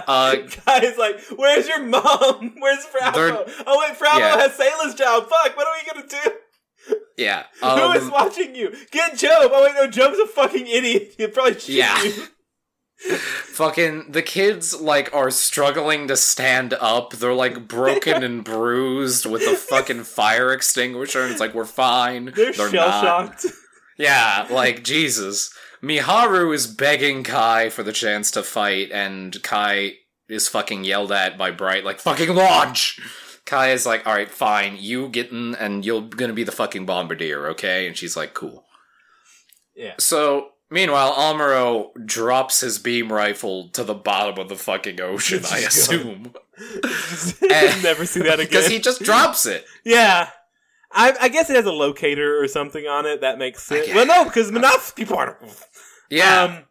Uh, Guy's like, "Where's your mom? Where's Fraw Bow? Oh wait, Fraw Bow Yeah. has Sayla's job. Fuck, what are we gonna do? yeah. Who is Um, watching you? Get Job. Oh wait, no, Job's a fucking idiot. He'll probably shoot Yeah. you. Fucking the kids like are struggling to stand up they're like broken and bruised with a fucking fire extinguisher and it's like we're fine They're, not. shell shocked. yeah like jesus Miharu is begging Kai for the chance to fight, and Kai is fucking yelled at by Bright, like, fucking launch! Kai is like, alright, fine, you get in, and you're gonna be the fucking bombardier, okay? And she's like, cool. Yeah. So, meanwhile, Amuro drops his beam rifle to the bottom of the fucking ocean, I assume. Never see that again. Because he just drops it. Yeah. I, I guess it has a locator or something on it. That makes sense. Well, no, because Minovsky particles. Yeah. Um,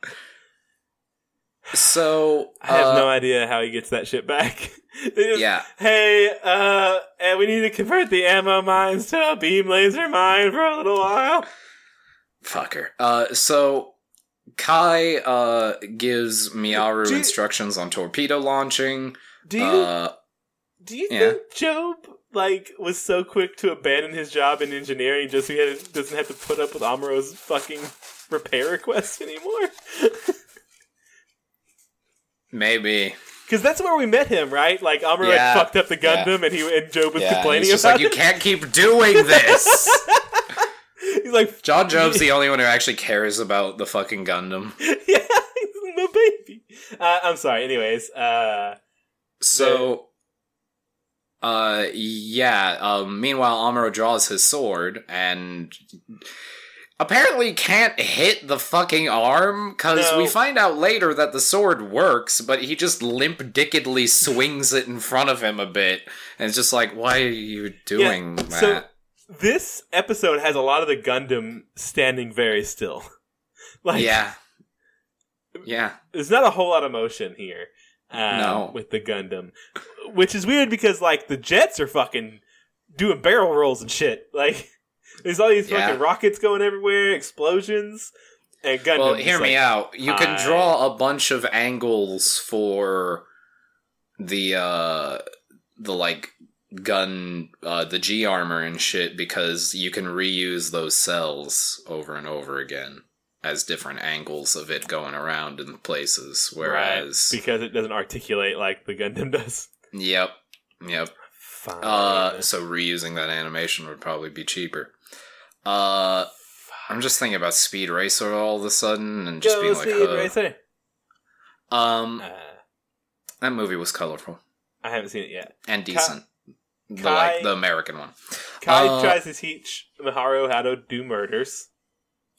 so, I have uh, no idea how he gets that shit back. just, Yeah. Hey, uh, and we need to convert the ammo mines to a beam laser mine for a little while. Fucker. Uh, so Kai uh gives Miharu you- instructions on torpedo launching. Do you Uh, do you yeah. think Job like was so quick to abandon his job in engineering just so he had, doesn't have to put up with Amuro's fucking repair requests anymore? maybe. Because that's where we met him, right? Like Amuro Yeah. had fucked up the Gundam, and he and Job was Yeah, complaining he's just about like you can't keep doing this. He's like, John Job's the only one who actually cares about the fucking Gundam. yeah, he's my baby. Uh, I'm sorry. Anyways, uh, So, uh, yeah. Um, meanwhile, Amuro draws his sword and apparently can't hit the fucking arm because No. we find out later that the sword works, but he just limp dickedly swings it in front of him a bit, and it's just like, why are you doing that? so- this episode has a lot of the Gundam standing very still. like, yeah, yeah. there's not a whole lot of motion here. Uh, No. with the Gundam, which is weird because like the jets are fucking doing barrel rolls and shit. Like there's all these Yeah. fucking rockets going everywhere, explosions, and Gundam. Well, hear me like, out. You can draw a bunch of angles for the uh the like gun uh the G armor and shit because you can reuse those cells over and over again as different angles of it going around in places whereas right, because it doesn't articulate like the Gundam does. yep yep Fine. uh so reusing that animation would probably be cheaper uh I'm just thinking about Speed Racer all of a sudden and just Go being like, Speed Racer. um, Uh, that movie was colorful I haven't seen it yet. and decent. The Kai- like the American one. Kai Uh, tries to teach Miharu how to do murders.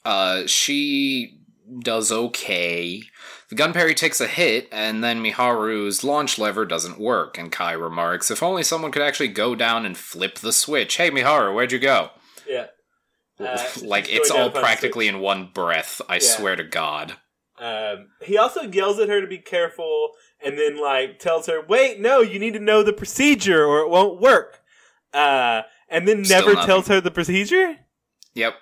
Uh, she does okay. The Gunperry takes a hit, and then Miharu's launch lever doesn't work. And Kai remarks, "If only someone could actually go down and flip the switch." Hey, Miharu, where'd you go? Yeah. Uh, like it's all practically in one breath. I Yeah. swear to God. Um, he also yells at her to be careful, and then like tells her, "Wait, no, you need to know the procedure, or it won't work." Uh, and then Still never nothing. tells her the procedure. Yep.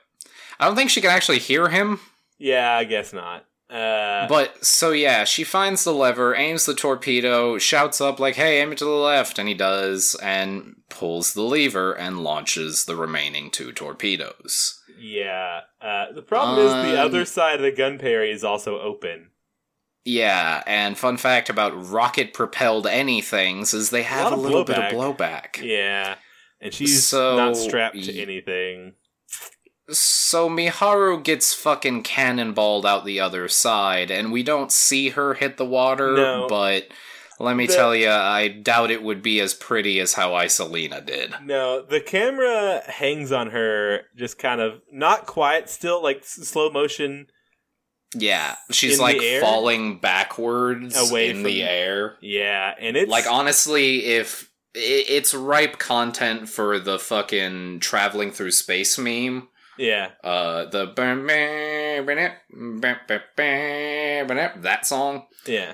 I don't think she can actually hear him. Yeah, I guess not. Uh, But so yeah, she finds the lever, aims the torpedo, shouts up like, "Hey, aim it to the left," and he does, and pulls the lever and launches the remaining two torpedoes. yeah. Uh, the problem is the Um, other side of the Gunperry is also open. Yeah, and fun fact about rocket propelled anythings is they have a, of little bit of blowback. blowback. Yeah, and she's So, not strapped to anything. So Miharu gets fucking cannonballed out the other side, and we don't see her hit the water, No. but let me The- tell you, I doubt it would be as pretty as how Isolina did. No, the camera hangs on her, just kind of not quite, still like s- slow motion. Yeah, she's In like falling backwards Away in from- the air. Yeah, and it's Like honestly, if it's ripe content for the fucking traveling through space meme. yeah, Uh, the that song. yeah.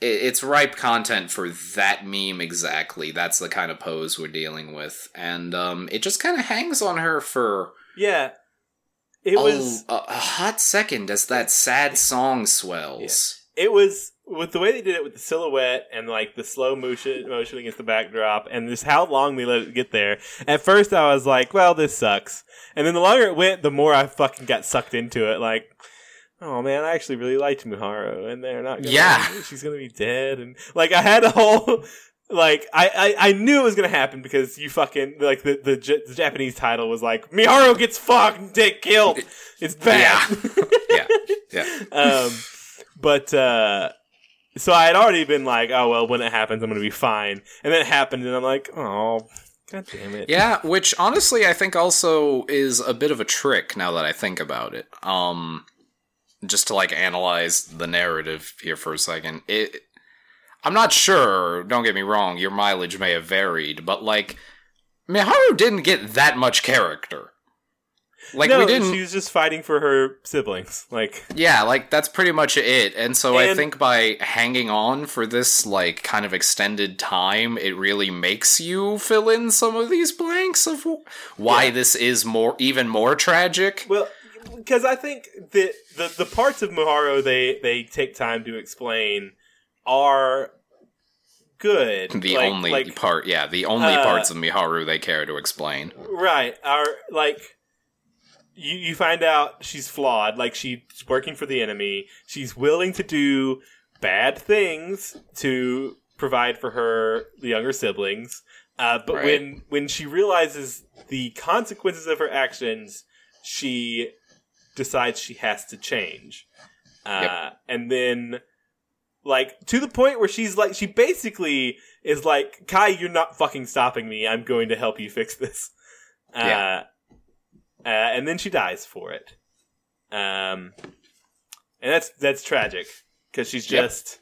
It- It's ripe content for that meme exactly. That's the kind of pose we're dealing with, and um, it just kind of hangs on her for Yeah. It a, was a, a hot second as that sad song swells. it was with the way they did it with the silhouette and like the slow motion motion against the backdrop and just how long they let it get there. At first I was like, well, this sucks. And then the longer it went, the more I fucking got sucked into it. Like, oh man, I actually really liked Miharu and they're not gonna Yeah. she's gonna be dead and like I had a whole like I, I, I knew it was gonna happen because you fucking like the the, J- the Japanese title was like Miharu gets fucked get killed. It's bad. yeah, yeah. um, but uh, so I had already been like, oh well, when it happens, I'm gonna be fine. And then it happened, and I'm like, oh, god damn it. Yeah, which honestly I think also is a bit of a trick now that I think about it. Um just to like analyze the narrative here for a second. It I'm not sure, don't get me wrong, your mileage may have varied, but like Miharu didn't get that much character. Like no, we didn't she was just fighting for her siblings. Like, Yeah, like that's pretty much it. And so I think by hanging on for this like kind of extended time, it really makes you fill in some of these blanks of why Yeah. this is more even more tragic. well, because I think that the the parts of Miharu they they take time to explain are good. The Like- only like, part, yeah, the only uh, parts of Miharu they care to explain. Right. Are like you you find out she's flawed, like she's working for the enemy. She's willing to do bad things to provide for her the younger siblings. Uh, but Right. when when she realizes the consequences of her actions, she decides she has to change. Uh, and then like to the point where she's like she basically is like kai you're not fucking stopping me i'm going to help you fix this uh, Yeah. uh, and then she dies for it um and that's that's tragic because she's Yep. just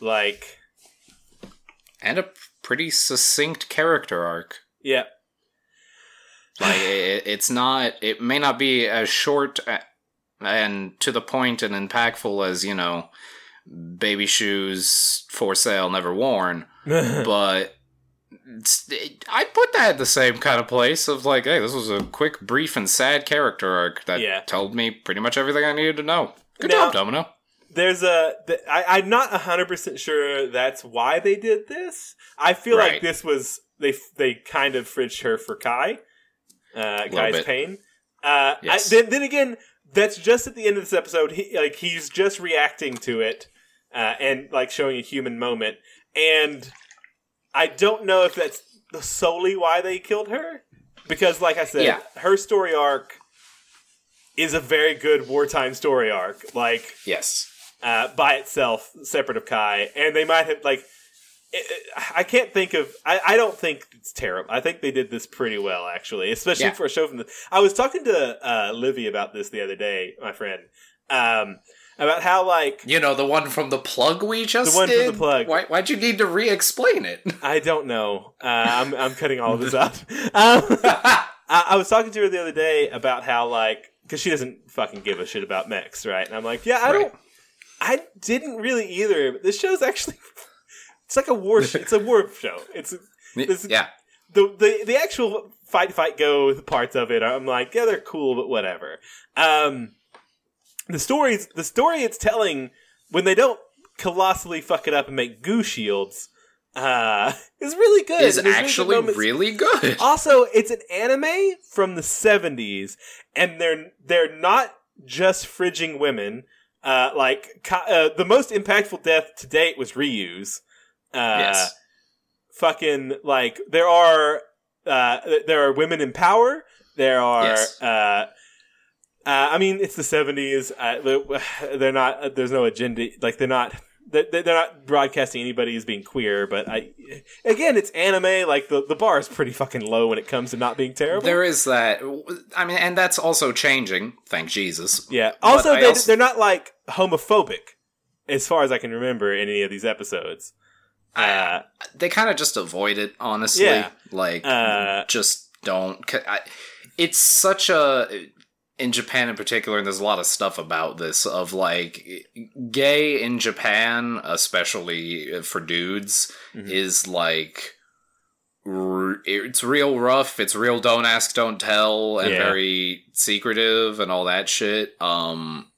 like And a pretty succinct character arc. yeah Like it, it's not. It may not be as short and to the point and impactful as you know, baby shoes for sale, never worn. But it, I put that at the same kind of place of like, hey, this was a quick, brief, and sad character arc that Yeah. told me pretty much everything I needed to know. Good Now- job, Domino. there's a th- I, i'm not 100% sure that's why they did this i feel like this was they they kind of fridged her for kai uh kai's bit. pain uh Yes. I, then, then again that's just at the end of this episode he like he's just reacting to it uh and like showing a human moment and i don't know if that's solely why they killed her because like i said Yeah. her story arc is a very good wartime story arc like Yes. uh, by itself, separate of Kai, and they might have like. I can't think of. I, I don't think it's terrible. I think they did this pretty well, actually, especially Yeah. for a show from the. I was talking to uh, Livy about this the other day, my friend, um, about how like You know the one from the plug we just The one from did? the plug. Why, why'd you need to re-explain it? I don't know. Uh, I'm I'm cutting all of this out. Um, I, I was talking to her the other day about how like because she doesn't fucking give a shit about mechs, right? And I'm like, yeah, I Right. don't. I didn't really either. But this show's actually. It's like a war. Sh- it's a war show. It's This- yeah. the the the actual fight fight go parts of it. I'm like, yeah, they're cool, but whatever. Um, the stories, the story it's telling when they don't colossally fuck it up and make goo shields, uh, is really good. Is And there's really good actually really good. Also, it's an anime from the '70s, and they're they're not just fridging women. Uh, like uh, the most impactful death to date was Ryu's. Uh, yes. fucking like there are uh there are women in power there are Yes. uh uh, I mean, it's the seventies. Uh, they're- not. uh, There's no agenda. Like they're not. They're, they're not broadcasting anybody as being queer. But I, again, it's anime. Like the the bar is pretty fucking low when it comes to not being terrible. There is that. I mean, and that's also changing. Thank Jesus. yeah. Also, they, also- they're not like homophobic, as far as I can remember in any of these episodes. Uh, They kind of just avoid it, honestly. Yeah. Like, Uh, just don't. I, it's such a. In Japan in particular, and there's a lot of stuff about this of like gay in Japan, especially for dudes, Mhm. is like r- it's real rough. It's real don't ask, don't tell, and Yeah. very secretive and all that shit. Um,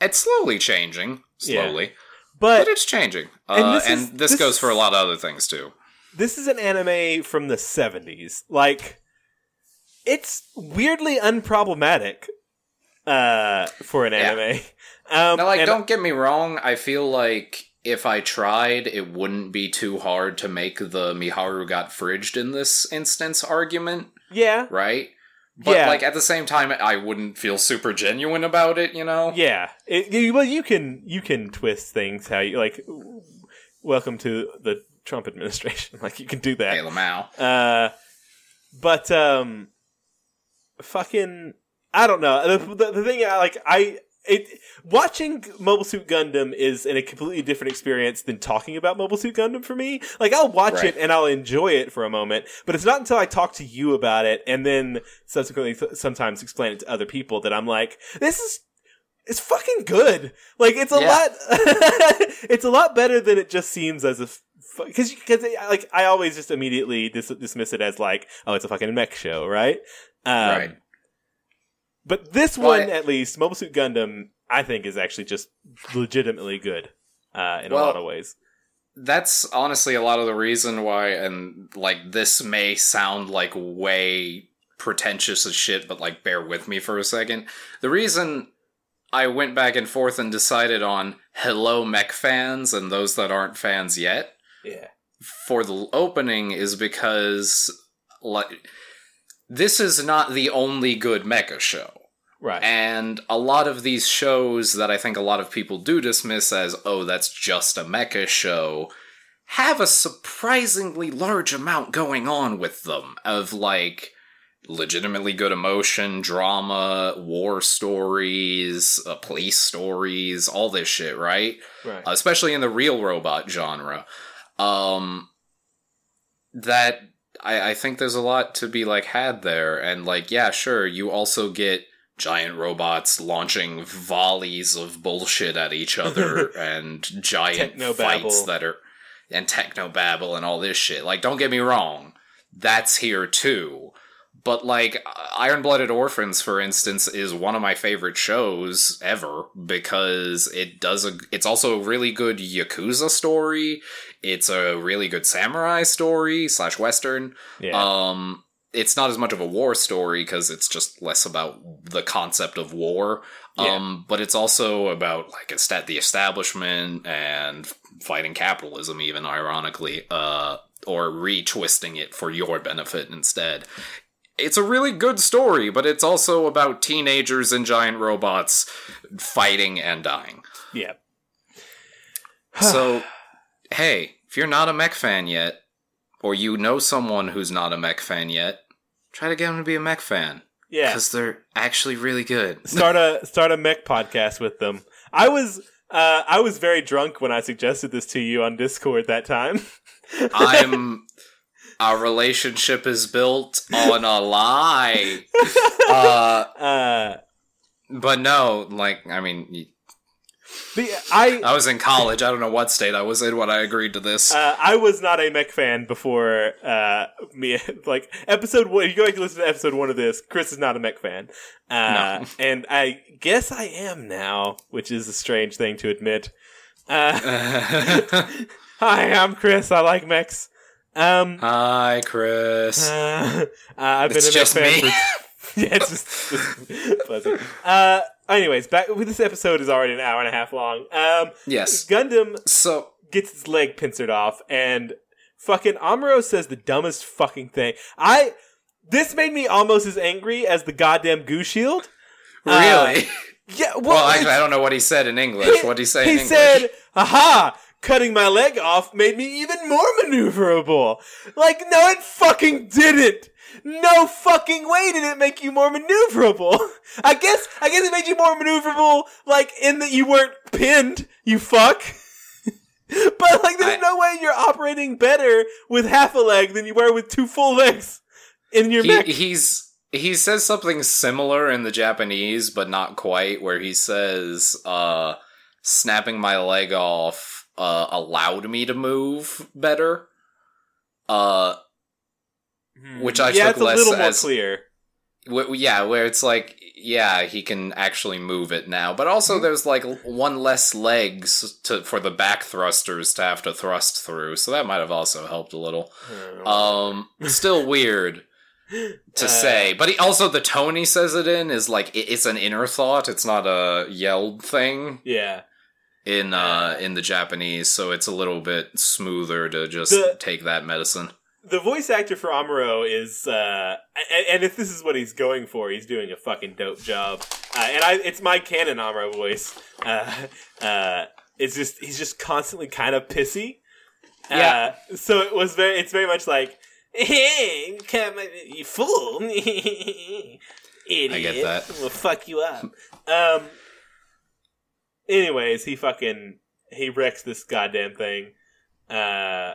it's slowly changing, slowly, but but it's changing. and Uh, this and is- this, this goes for a lot of other things too. this is an anime from the 70s. Like, it's weirdly unproblematic uh, for an Yeah. anime. Um, Now, like, don't get me wrong. I feel like if I tried, it wouldn't be too hard to make the Miharu got fridged in this instance argument, Yeah, right? But Yeah. like at the same time, I wouldn't feel super genuine about it, you know? yeah. It, you, well, you can you can twist things how you like. Welcome to the Trump administration. Like you can do that. Hey, Lamau. Uh, but um, fucking, I don't know. The, the, the thing, I like, I it watching Mobile Suit Gundam is in a completely different experience than talking about Mobile Suit Gundam for me. Like, I'll watch Right. it and I'll enjoy it for a moment, but it's not until I talk to you about it and then subsequently th- sometimes explain it to other people that I'm like, this is. It's fucking good. Like it's a Yeah. lot. it's a lot better than it just seems as a because because like I always just immediately dis- dismiss it as like oh it's a fucking mech show right um, right. But this Well, one I- at least Mobile Suit Gundam I think is actually just legitimately good uh, in a lot of ways That's honestly a lot of the reason why, and like this may sound like way pretentious as shit, but like bear with me for a second. The reason I went back and forth and decided on hello mech fans and those that aren't fans yet yeah for the opening is because like this is not the only good mecha show. Right And a lot of these shows that I think a lot of people do dismiss as, oh, that's just a mecha show, have a surprisingly large amount going on with them of like legitimately good emotion, drama, war stories, uh, police stories, all this shit, right? right especially in the real robot genre. Um, that I, I think there's a lot to be like had there, and like yeah, sure, you also get giant robots launching volleys of bullshit at each other and giant fights that are and techno babble and all this shit. Like, don't get me wrong, that's here too. But like Iron Blooded Orphans, for instance, is one of my favorite shows ever because it does a. It's also a really good yakuza story. It's a really good samurai story slash western. yeah Um, it's not as much of a war story because it's just less about the concept of war. Yeah. Um, but it's also about like the establishment and fighting capitalism, even ironically, uh, or retwisting it for your benefit instead. It's a really good story, but it's also about teenagers and giant robots fighting and dying. yeah So, hey, if you're not a mech fan yet, or you know someone who's not a mech fan yet, try to get them to be a mech fan yeah because they're actually really good. start a start a mech podcast with them I was uh, I was very drunk when I suggested this to you on Discord that time I'm. Our relationship is built on a lie. Uh, uh, but no, like, I mean, the, I I was in college. I don't know what state I was in when I agreed to this. Uh, I was not a mech fan before uh, me. Like episode one, you go back and listen to episode one of this. Chris is not a mech fan, uh, No. and I guess I am now, which is a strange thing to admit. Uh, hi, I'm Chris. I like mechs. Um, Hi, Chris. uh, I've been It's a mech fan me. for yeah, it's just, just fuzzy. Uh, anyways, back this episode is already an hour and a half long. Um, yes. Gundam So, gets his leg pincered off, and fucking Amuro says the dumbest fucking thing. I this made me almost as angry as the goddamn goo shield. Uh, really? Yeah, well, well, actually, I don't know what he said in English. What did he say he in English? said, "Aha." Cutting my leg off made me even more maneuverable. Like, no, it fucking didn't. No fucking way did it make you more maneuverable. I guess, I guess it made you more maneuverable, like, in that you weren't pinned, you fuck. but, like, there's I- no way you're operating better with half a leg than you were with two full legs in your he, mech. he's he says something similar in the Japanese, but not quite. Where he says, uh, "Snapping my leg off uh, allowed me to move better." Uh, which I yeah, took it's a less little more clear. w- yeah, where it's like, yeah, he can actually move it now, but also Mhm. there's like one less legs to for the back thrusters to have to thrust through, so that might have also helped a little. Um, still weird to Uh, say, but he, also the tone he says it in is like it, it's an inner thought. It's not a yelled thing. yeah. in uh in the Japanese, so it's a little bit smoother to just The- take that medicine. The voice actor for Amuro is, uh, and, and if this is what he's going for, he's doing a fucking dope job. Uh, and I, it's my canon Amuro voice. Uh, uh, it's just he's just constantly kind of pissy. Yeah. Uh, so it was very, it's very much like, hey, come, you fool, idiot. I get that. We'll fuck you up. Um. Anyways, he fucking he wrecks this goddamn thing. Uh.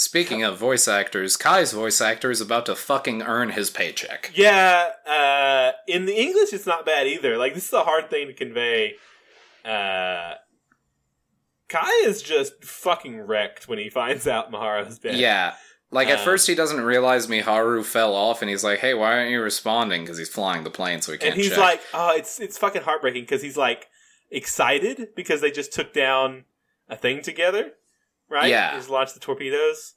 Speaking of voice actors, Kai's voice actor is about to fucking earn his paycheck. Yeah, uh, in the English, it's not bad either. Like this is a hard thing to convey. Uh, Kai is just fucking wrecked when he finds out Miharu's dead. Yeah. Like at Um, first he doesn't realize Miharu fell off and he's like, "Hey, why aren't you responding?" cuz he's flying the plane so he can't and he's check. like, "Oh, it's it's fucking heartbreaking" because he's like excited because they just took down a thing together, right? Yeah. Just launched the torpedoes.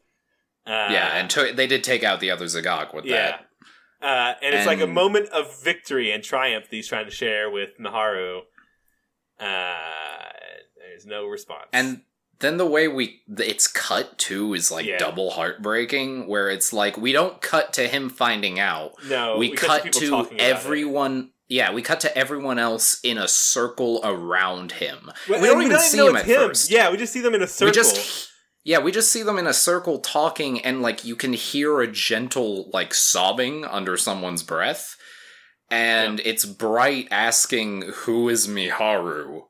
Uh, yeah, and to- they did take out the other Z'Gok with yeah. that. Uh, and it's like a moment of victory and triumph that he's trying to share with Miharu. Uh, there's no response. And then the way we it's cut too is like Yeah. double heartbreaking where it's like we don't cut to him finding out. no, we, cut cut people to it. everyone yeah, we cut to everyone else in a circle around him. Well, we don't even see know him at first. Yeah, we just see them in a circle. We just yeah, we just see them in a circle talking, and like you can hear a gentle like sobbing under someone's breath, and it's Bright asking, "Who is Miharu?"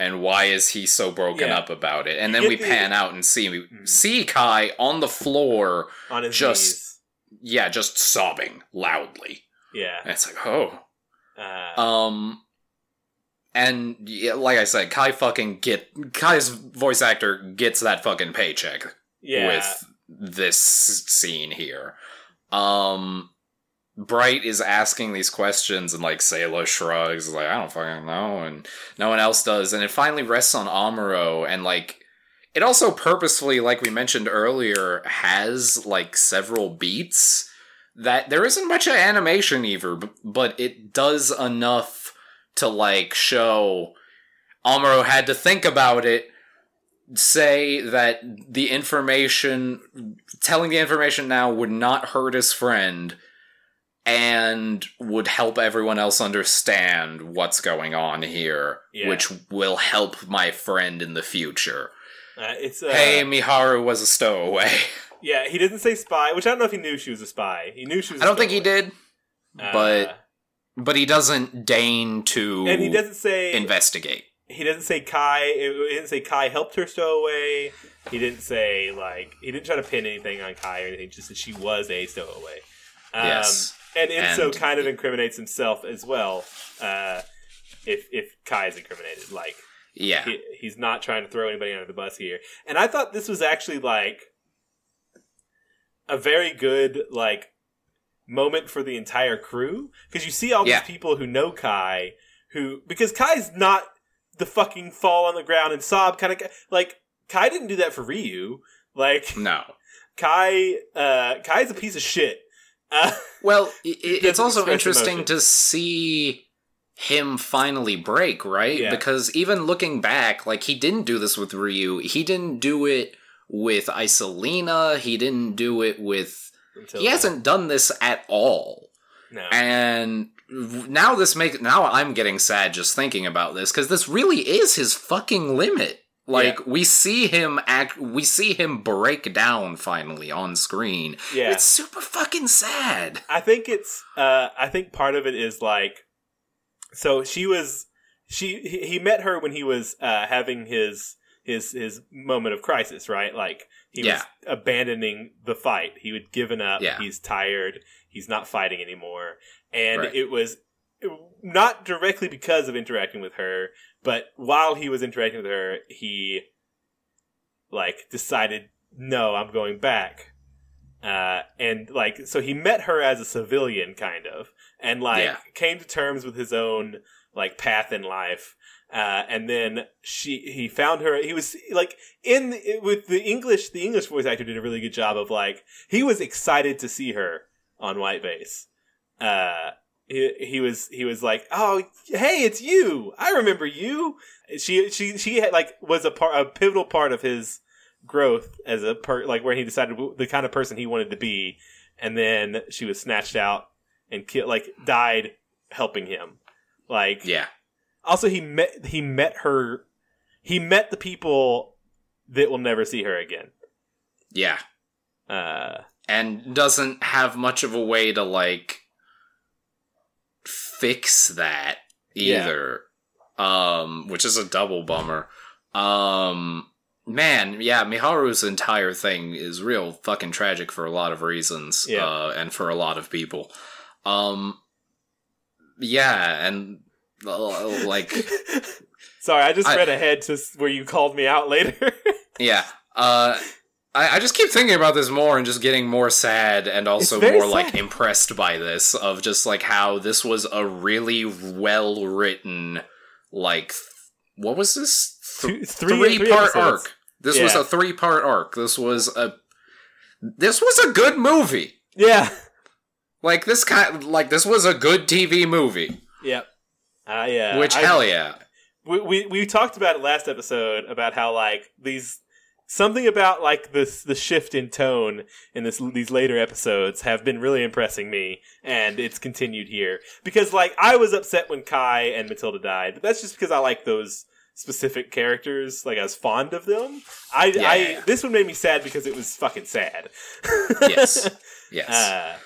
And why is he so broken Yeah. up about it? And then we pan out and see Mhm. see Kai on the floor, on his just- yeah, just sobbing loudly. Yeah. And it's like, oh, Uh, um, and yeah, like I said, Kai fucking get Kai's voice actor gets that fucking paycheck yeah. with this scene here. Um, Bright is asking these questions, and like Sayla shrugs, like I don't fucking know, and no one else does, and it finally rests on Amuro, and like it also purposefully, like we mentioned earlier, has like several beats that there isn't much animation either, but it does enough to like show Amuro had to think about it say that the information telling the information now would not hurt his friend and would help everyone else understand what's going on here Yeah. which will help my friend in the future Uh, it's uh, hey miharu was a stowaway yeah. He didn't say spy, which I don't know if he knew she was a spy. He knew she was. i I don't think he did Uh, but but he doesn't deign to and he doesn't say investigate he doesn't say Kai. He didn't say Kai helped her stowaway. He didn't say like he didn't try to pin anything on Kai or anything. Just that she was a stowaway. Um, yes and And- kind of incriminates himself as well. Uh, if if Kai is incriminated, like yeah he, he's not trying to throw anybody under the bus here. And I thought this was actually like a very good like moment for the entire crew because you see all Yeah. these people who know Kai who because Kai's not the fucking fall on the ground and sob kind of. Like Kai didn't do that for Ryu. Like no Kai, uh, Kai's a piece of shit. Uh, Well, i- i- it's also interesting emotion. to see him finally break, right? Yeah. Because even looking back, like he didn't do this with Ryu. He didn't do it with Icelina. He didn't do it with. until He hasn't done this at all. No. And now this makes now I'm getting sad just thinking about this because this really is his fucking limit. Like we see him act, we see him break down finally on screen. yeah. It's super fucking sad. I think it's uh I think part of it is like so she was she he he met her when he was uh having his his his moment of crisis, right? Like he Yeah. was abandoning the fight. He had given up. Yeah. He's tired. He's not fighting anymore. And Right. it was not directly because of interacting with her, but while he was interacting with her, he like decided, no, I'm going back. Uh, and like, so he met her as a civilian, kind of, and like Yeah. came to terms with his own like path in life. Uh, and then she, he found her. He was like in the, with the English. The English voice actor did a really good job of like he was excited to see her on White Base. Uh, he, he was he was like, "Oh, hey, it's you. I remember you." She she she had like was a part a pivotal part of his growth as a per like where he decided the kind of person he wanted to be, and then she was snatched out and like died helping him. Like Yeah. Also he met he met her he met the people that will never see her again. Yeah. Uh And doesn't have much of a way to like fix that Yeah. either. Um, which is a double bummer. Um man, yeah, Miharu's entire thing is real fucking tragic for a lot of reasons. Yeah. Uh and for a lot of people. Um yeah, and like Sorry, I just I- read ahead to where you called me out later. Yeah. Uh I, I just keep thinking about this more and just getting more sad and also more like impressed by this of just like how this was a really well written like th- what was this? Th- three- three part episodes. arc. This was a three part arc. This was a this was a good movie. yeah. Like this kind like this was a good TV movie. Yep. Uh, which I- hell yeah. we, we we talked about it last episode about how like these something about like this the shift in tone in this these later episodes have been really impressing me and it's continued here because like I was upset when Kai and Matilda died but that's just because I like those specific characters like I was fond of them I Yeah, I yeah, yeah. this one made me sad because it was fucking sad Yes. Yes. uh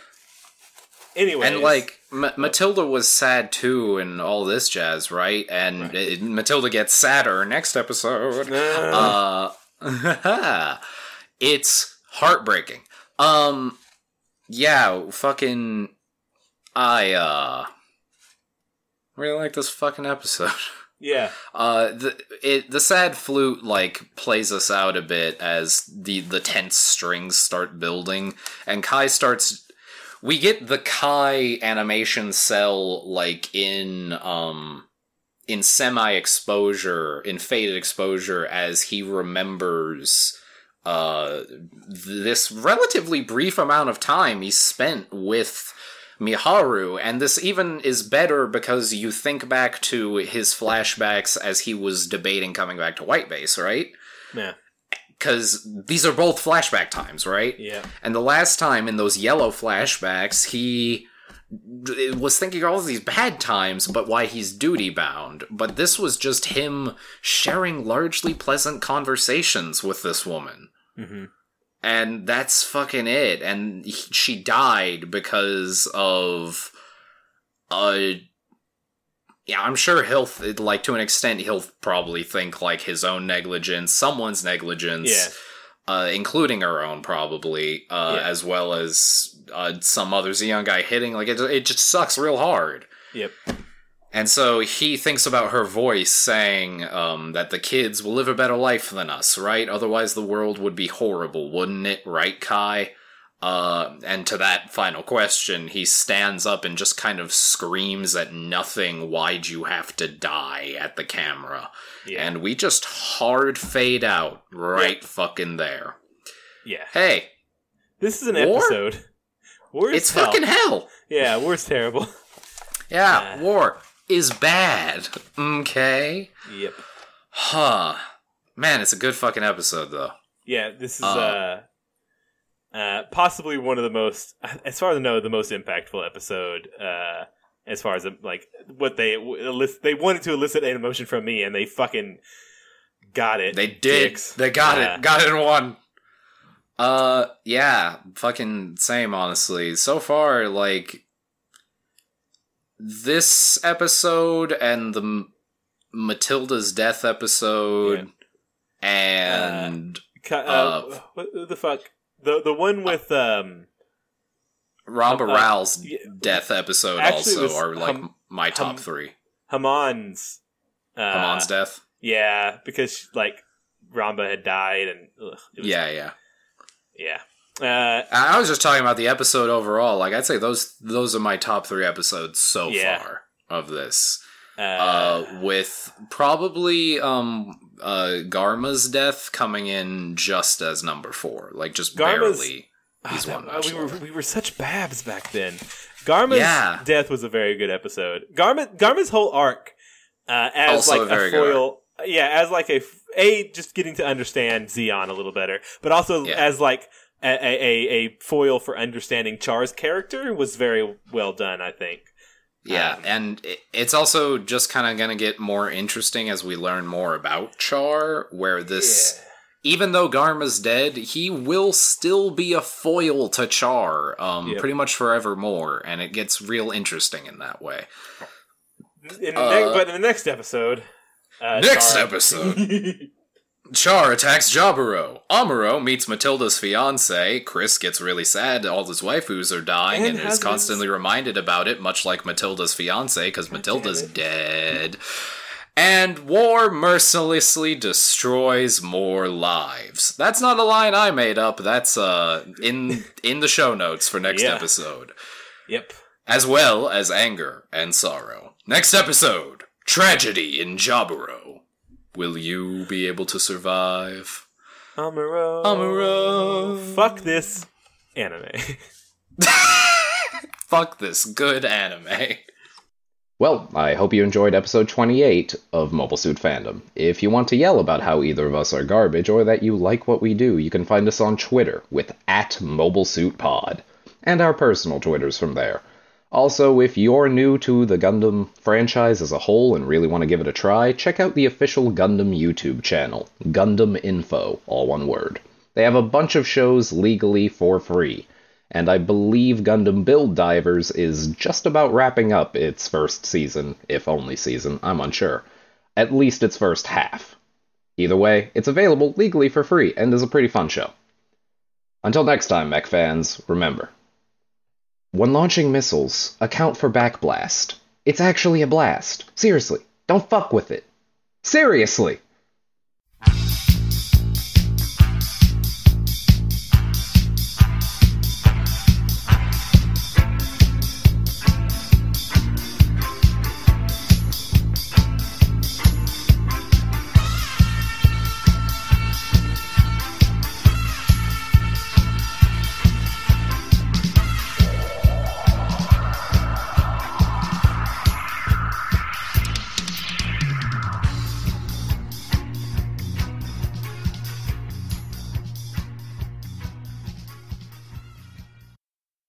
anyway And like M- Matilda was sad too, and all this jazz, right? And Right. it- Matilda gets sadder next episode. uh, Uh, it's heartbreaking. Um, yeah, fucking, I uh, really like this fucking episode. yeah Uh, the it the sad flute like plays us out a bit as the the tense strings start building, and Kai starts. We get the Kai animation cell like in um in semi exposure, in faded exposure, as he remembers uh this relatively brief amount of time he spent with Miharu, and this even is better because you think back to his flashbacks as he was debating coming back to White Base, right? yeah Because these are both flashback times, right? yeah And the last time in those yellow flashbacks, he was thinking all of these bad times, but why he's duty bound. But this was just him sharing largely pleasant conversations with this woman hmm and that's fucking it and he, she died because of uh yeah i'm sure he'll th- like to an extent he'll probably think like his own negligence someone's negligence yeah uh including her own probably uh Yeah. as well as uh some others a young guy hitting like it, it just sucks real hard yep and so he thinks about her voice saying um, that the kids will live a better life than us, right? Otherwise, the world would be horrible, wouldn't it, right, Kai? Uh, and to that final question, he stands up and just kind of screams at nothing, why'd you have to die at the camera? yeah And we just hard fade out right fucking there. yeah Hey, This is an War? episode. War is it's hell. fucking hell! Yeah, war's terrible. Yeah, war is bad, okay? yep. Huh. Man, it's a good fucking episode, though. Yeah, this is Uh. uh, uh, possibly one of the most, as far as I know, the most impactful episode. Uh, as far as like what they they wanted to elicit an emotion from me, and they fucking got it. They did. dicks. They got Uh, it. Got it in one. Uh, yeah, fucking same. Honestly, so far, like this episode and the M- Matilda's death episode, and Ca- uh, uh, what the fuck? The the one with um Ramba uh, yeah, death episode also are like Hum- my top Hum- three. Haman's Uh, Hamon's death. Yeah, because like Ramba had died, and ugh, it was, Yeah, yeah. yeah. Uh, I I was just talking about the episode overall. Like I'd say those those are my top three episodes so Yeah. far of this. uh, uh, with probably um uh Garma's death coming in just as number four, like just Garma's- barely. Ah, He's one we were we were such babs back then. Garma's Yeah. death was a very good episode. Garma Garma's whole arc uh, as Also like a good foil, yeah, as like a a just getting to understand Zeon a little better, but also Yeah. as like a, a, a, a foil for understanding Char's character was very well done. I think. Yeah, Um, and it's also just kind of going to get more interesting as we learn more about Char, where this. Even though Garma's dead, he will still be a foil to Char, um, Yep. pretty much forevermore, and it gets real interesting in that way. In the Uh, ne- but in the next episode, uh, Next Char- episode. Char attacks Jaburo. Amuro meets Matilda's fiance. Chris gets really sad. All his waifus are dying And and, is constantly reminded about it, much like Matilda's fiance, because Matilda's dead. And war mercilessly destroys more lives. That's not a line I made up. That's uh in in the show notes for next Yeah. episode. yep. As well as anger and sorrow. Next episode Tragedy in Jaburo. Will you be able to survive? Amuro. Amuro. Fuck this anime. Fuck this good anime. Well, I hope you enjoyed episode 28 of Mobile Suit Fandom. If you want to yell about how either of us are garbage or that you like what we do, you can find us on Twitter with at MobileSuitPod, and our personal Twitters from there. Also, if you're new to the Gundam franchise as a whole and really want to give it a try, check out the official Gundam YouTube channel, Gundam Info, all one word. They have a bunch of shows legally for free and I believe Gundam Build Divers is just about wrapping up its first season, if only season, I'm unsure. At least its first half. Either way, it's available legally for free and is a pretty fun show. Until next time, mech fans, remember. When launching missiles, account for backblast. It's actually a blast. Seriously, don't fuck with it. Seriously!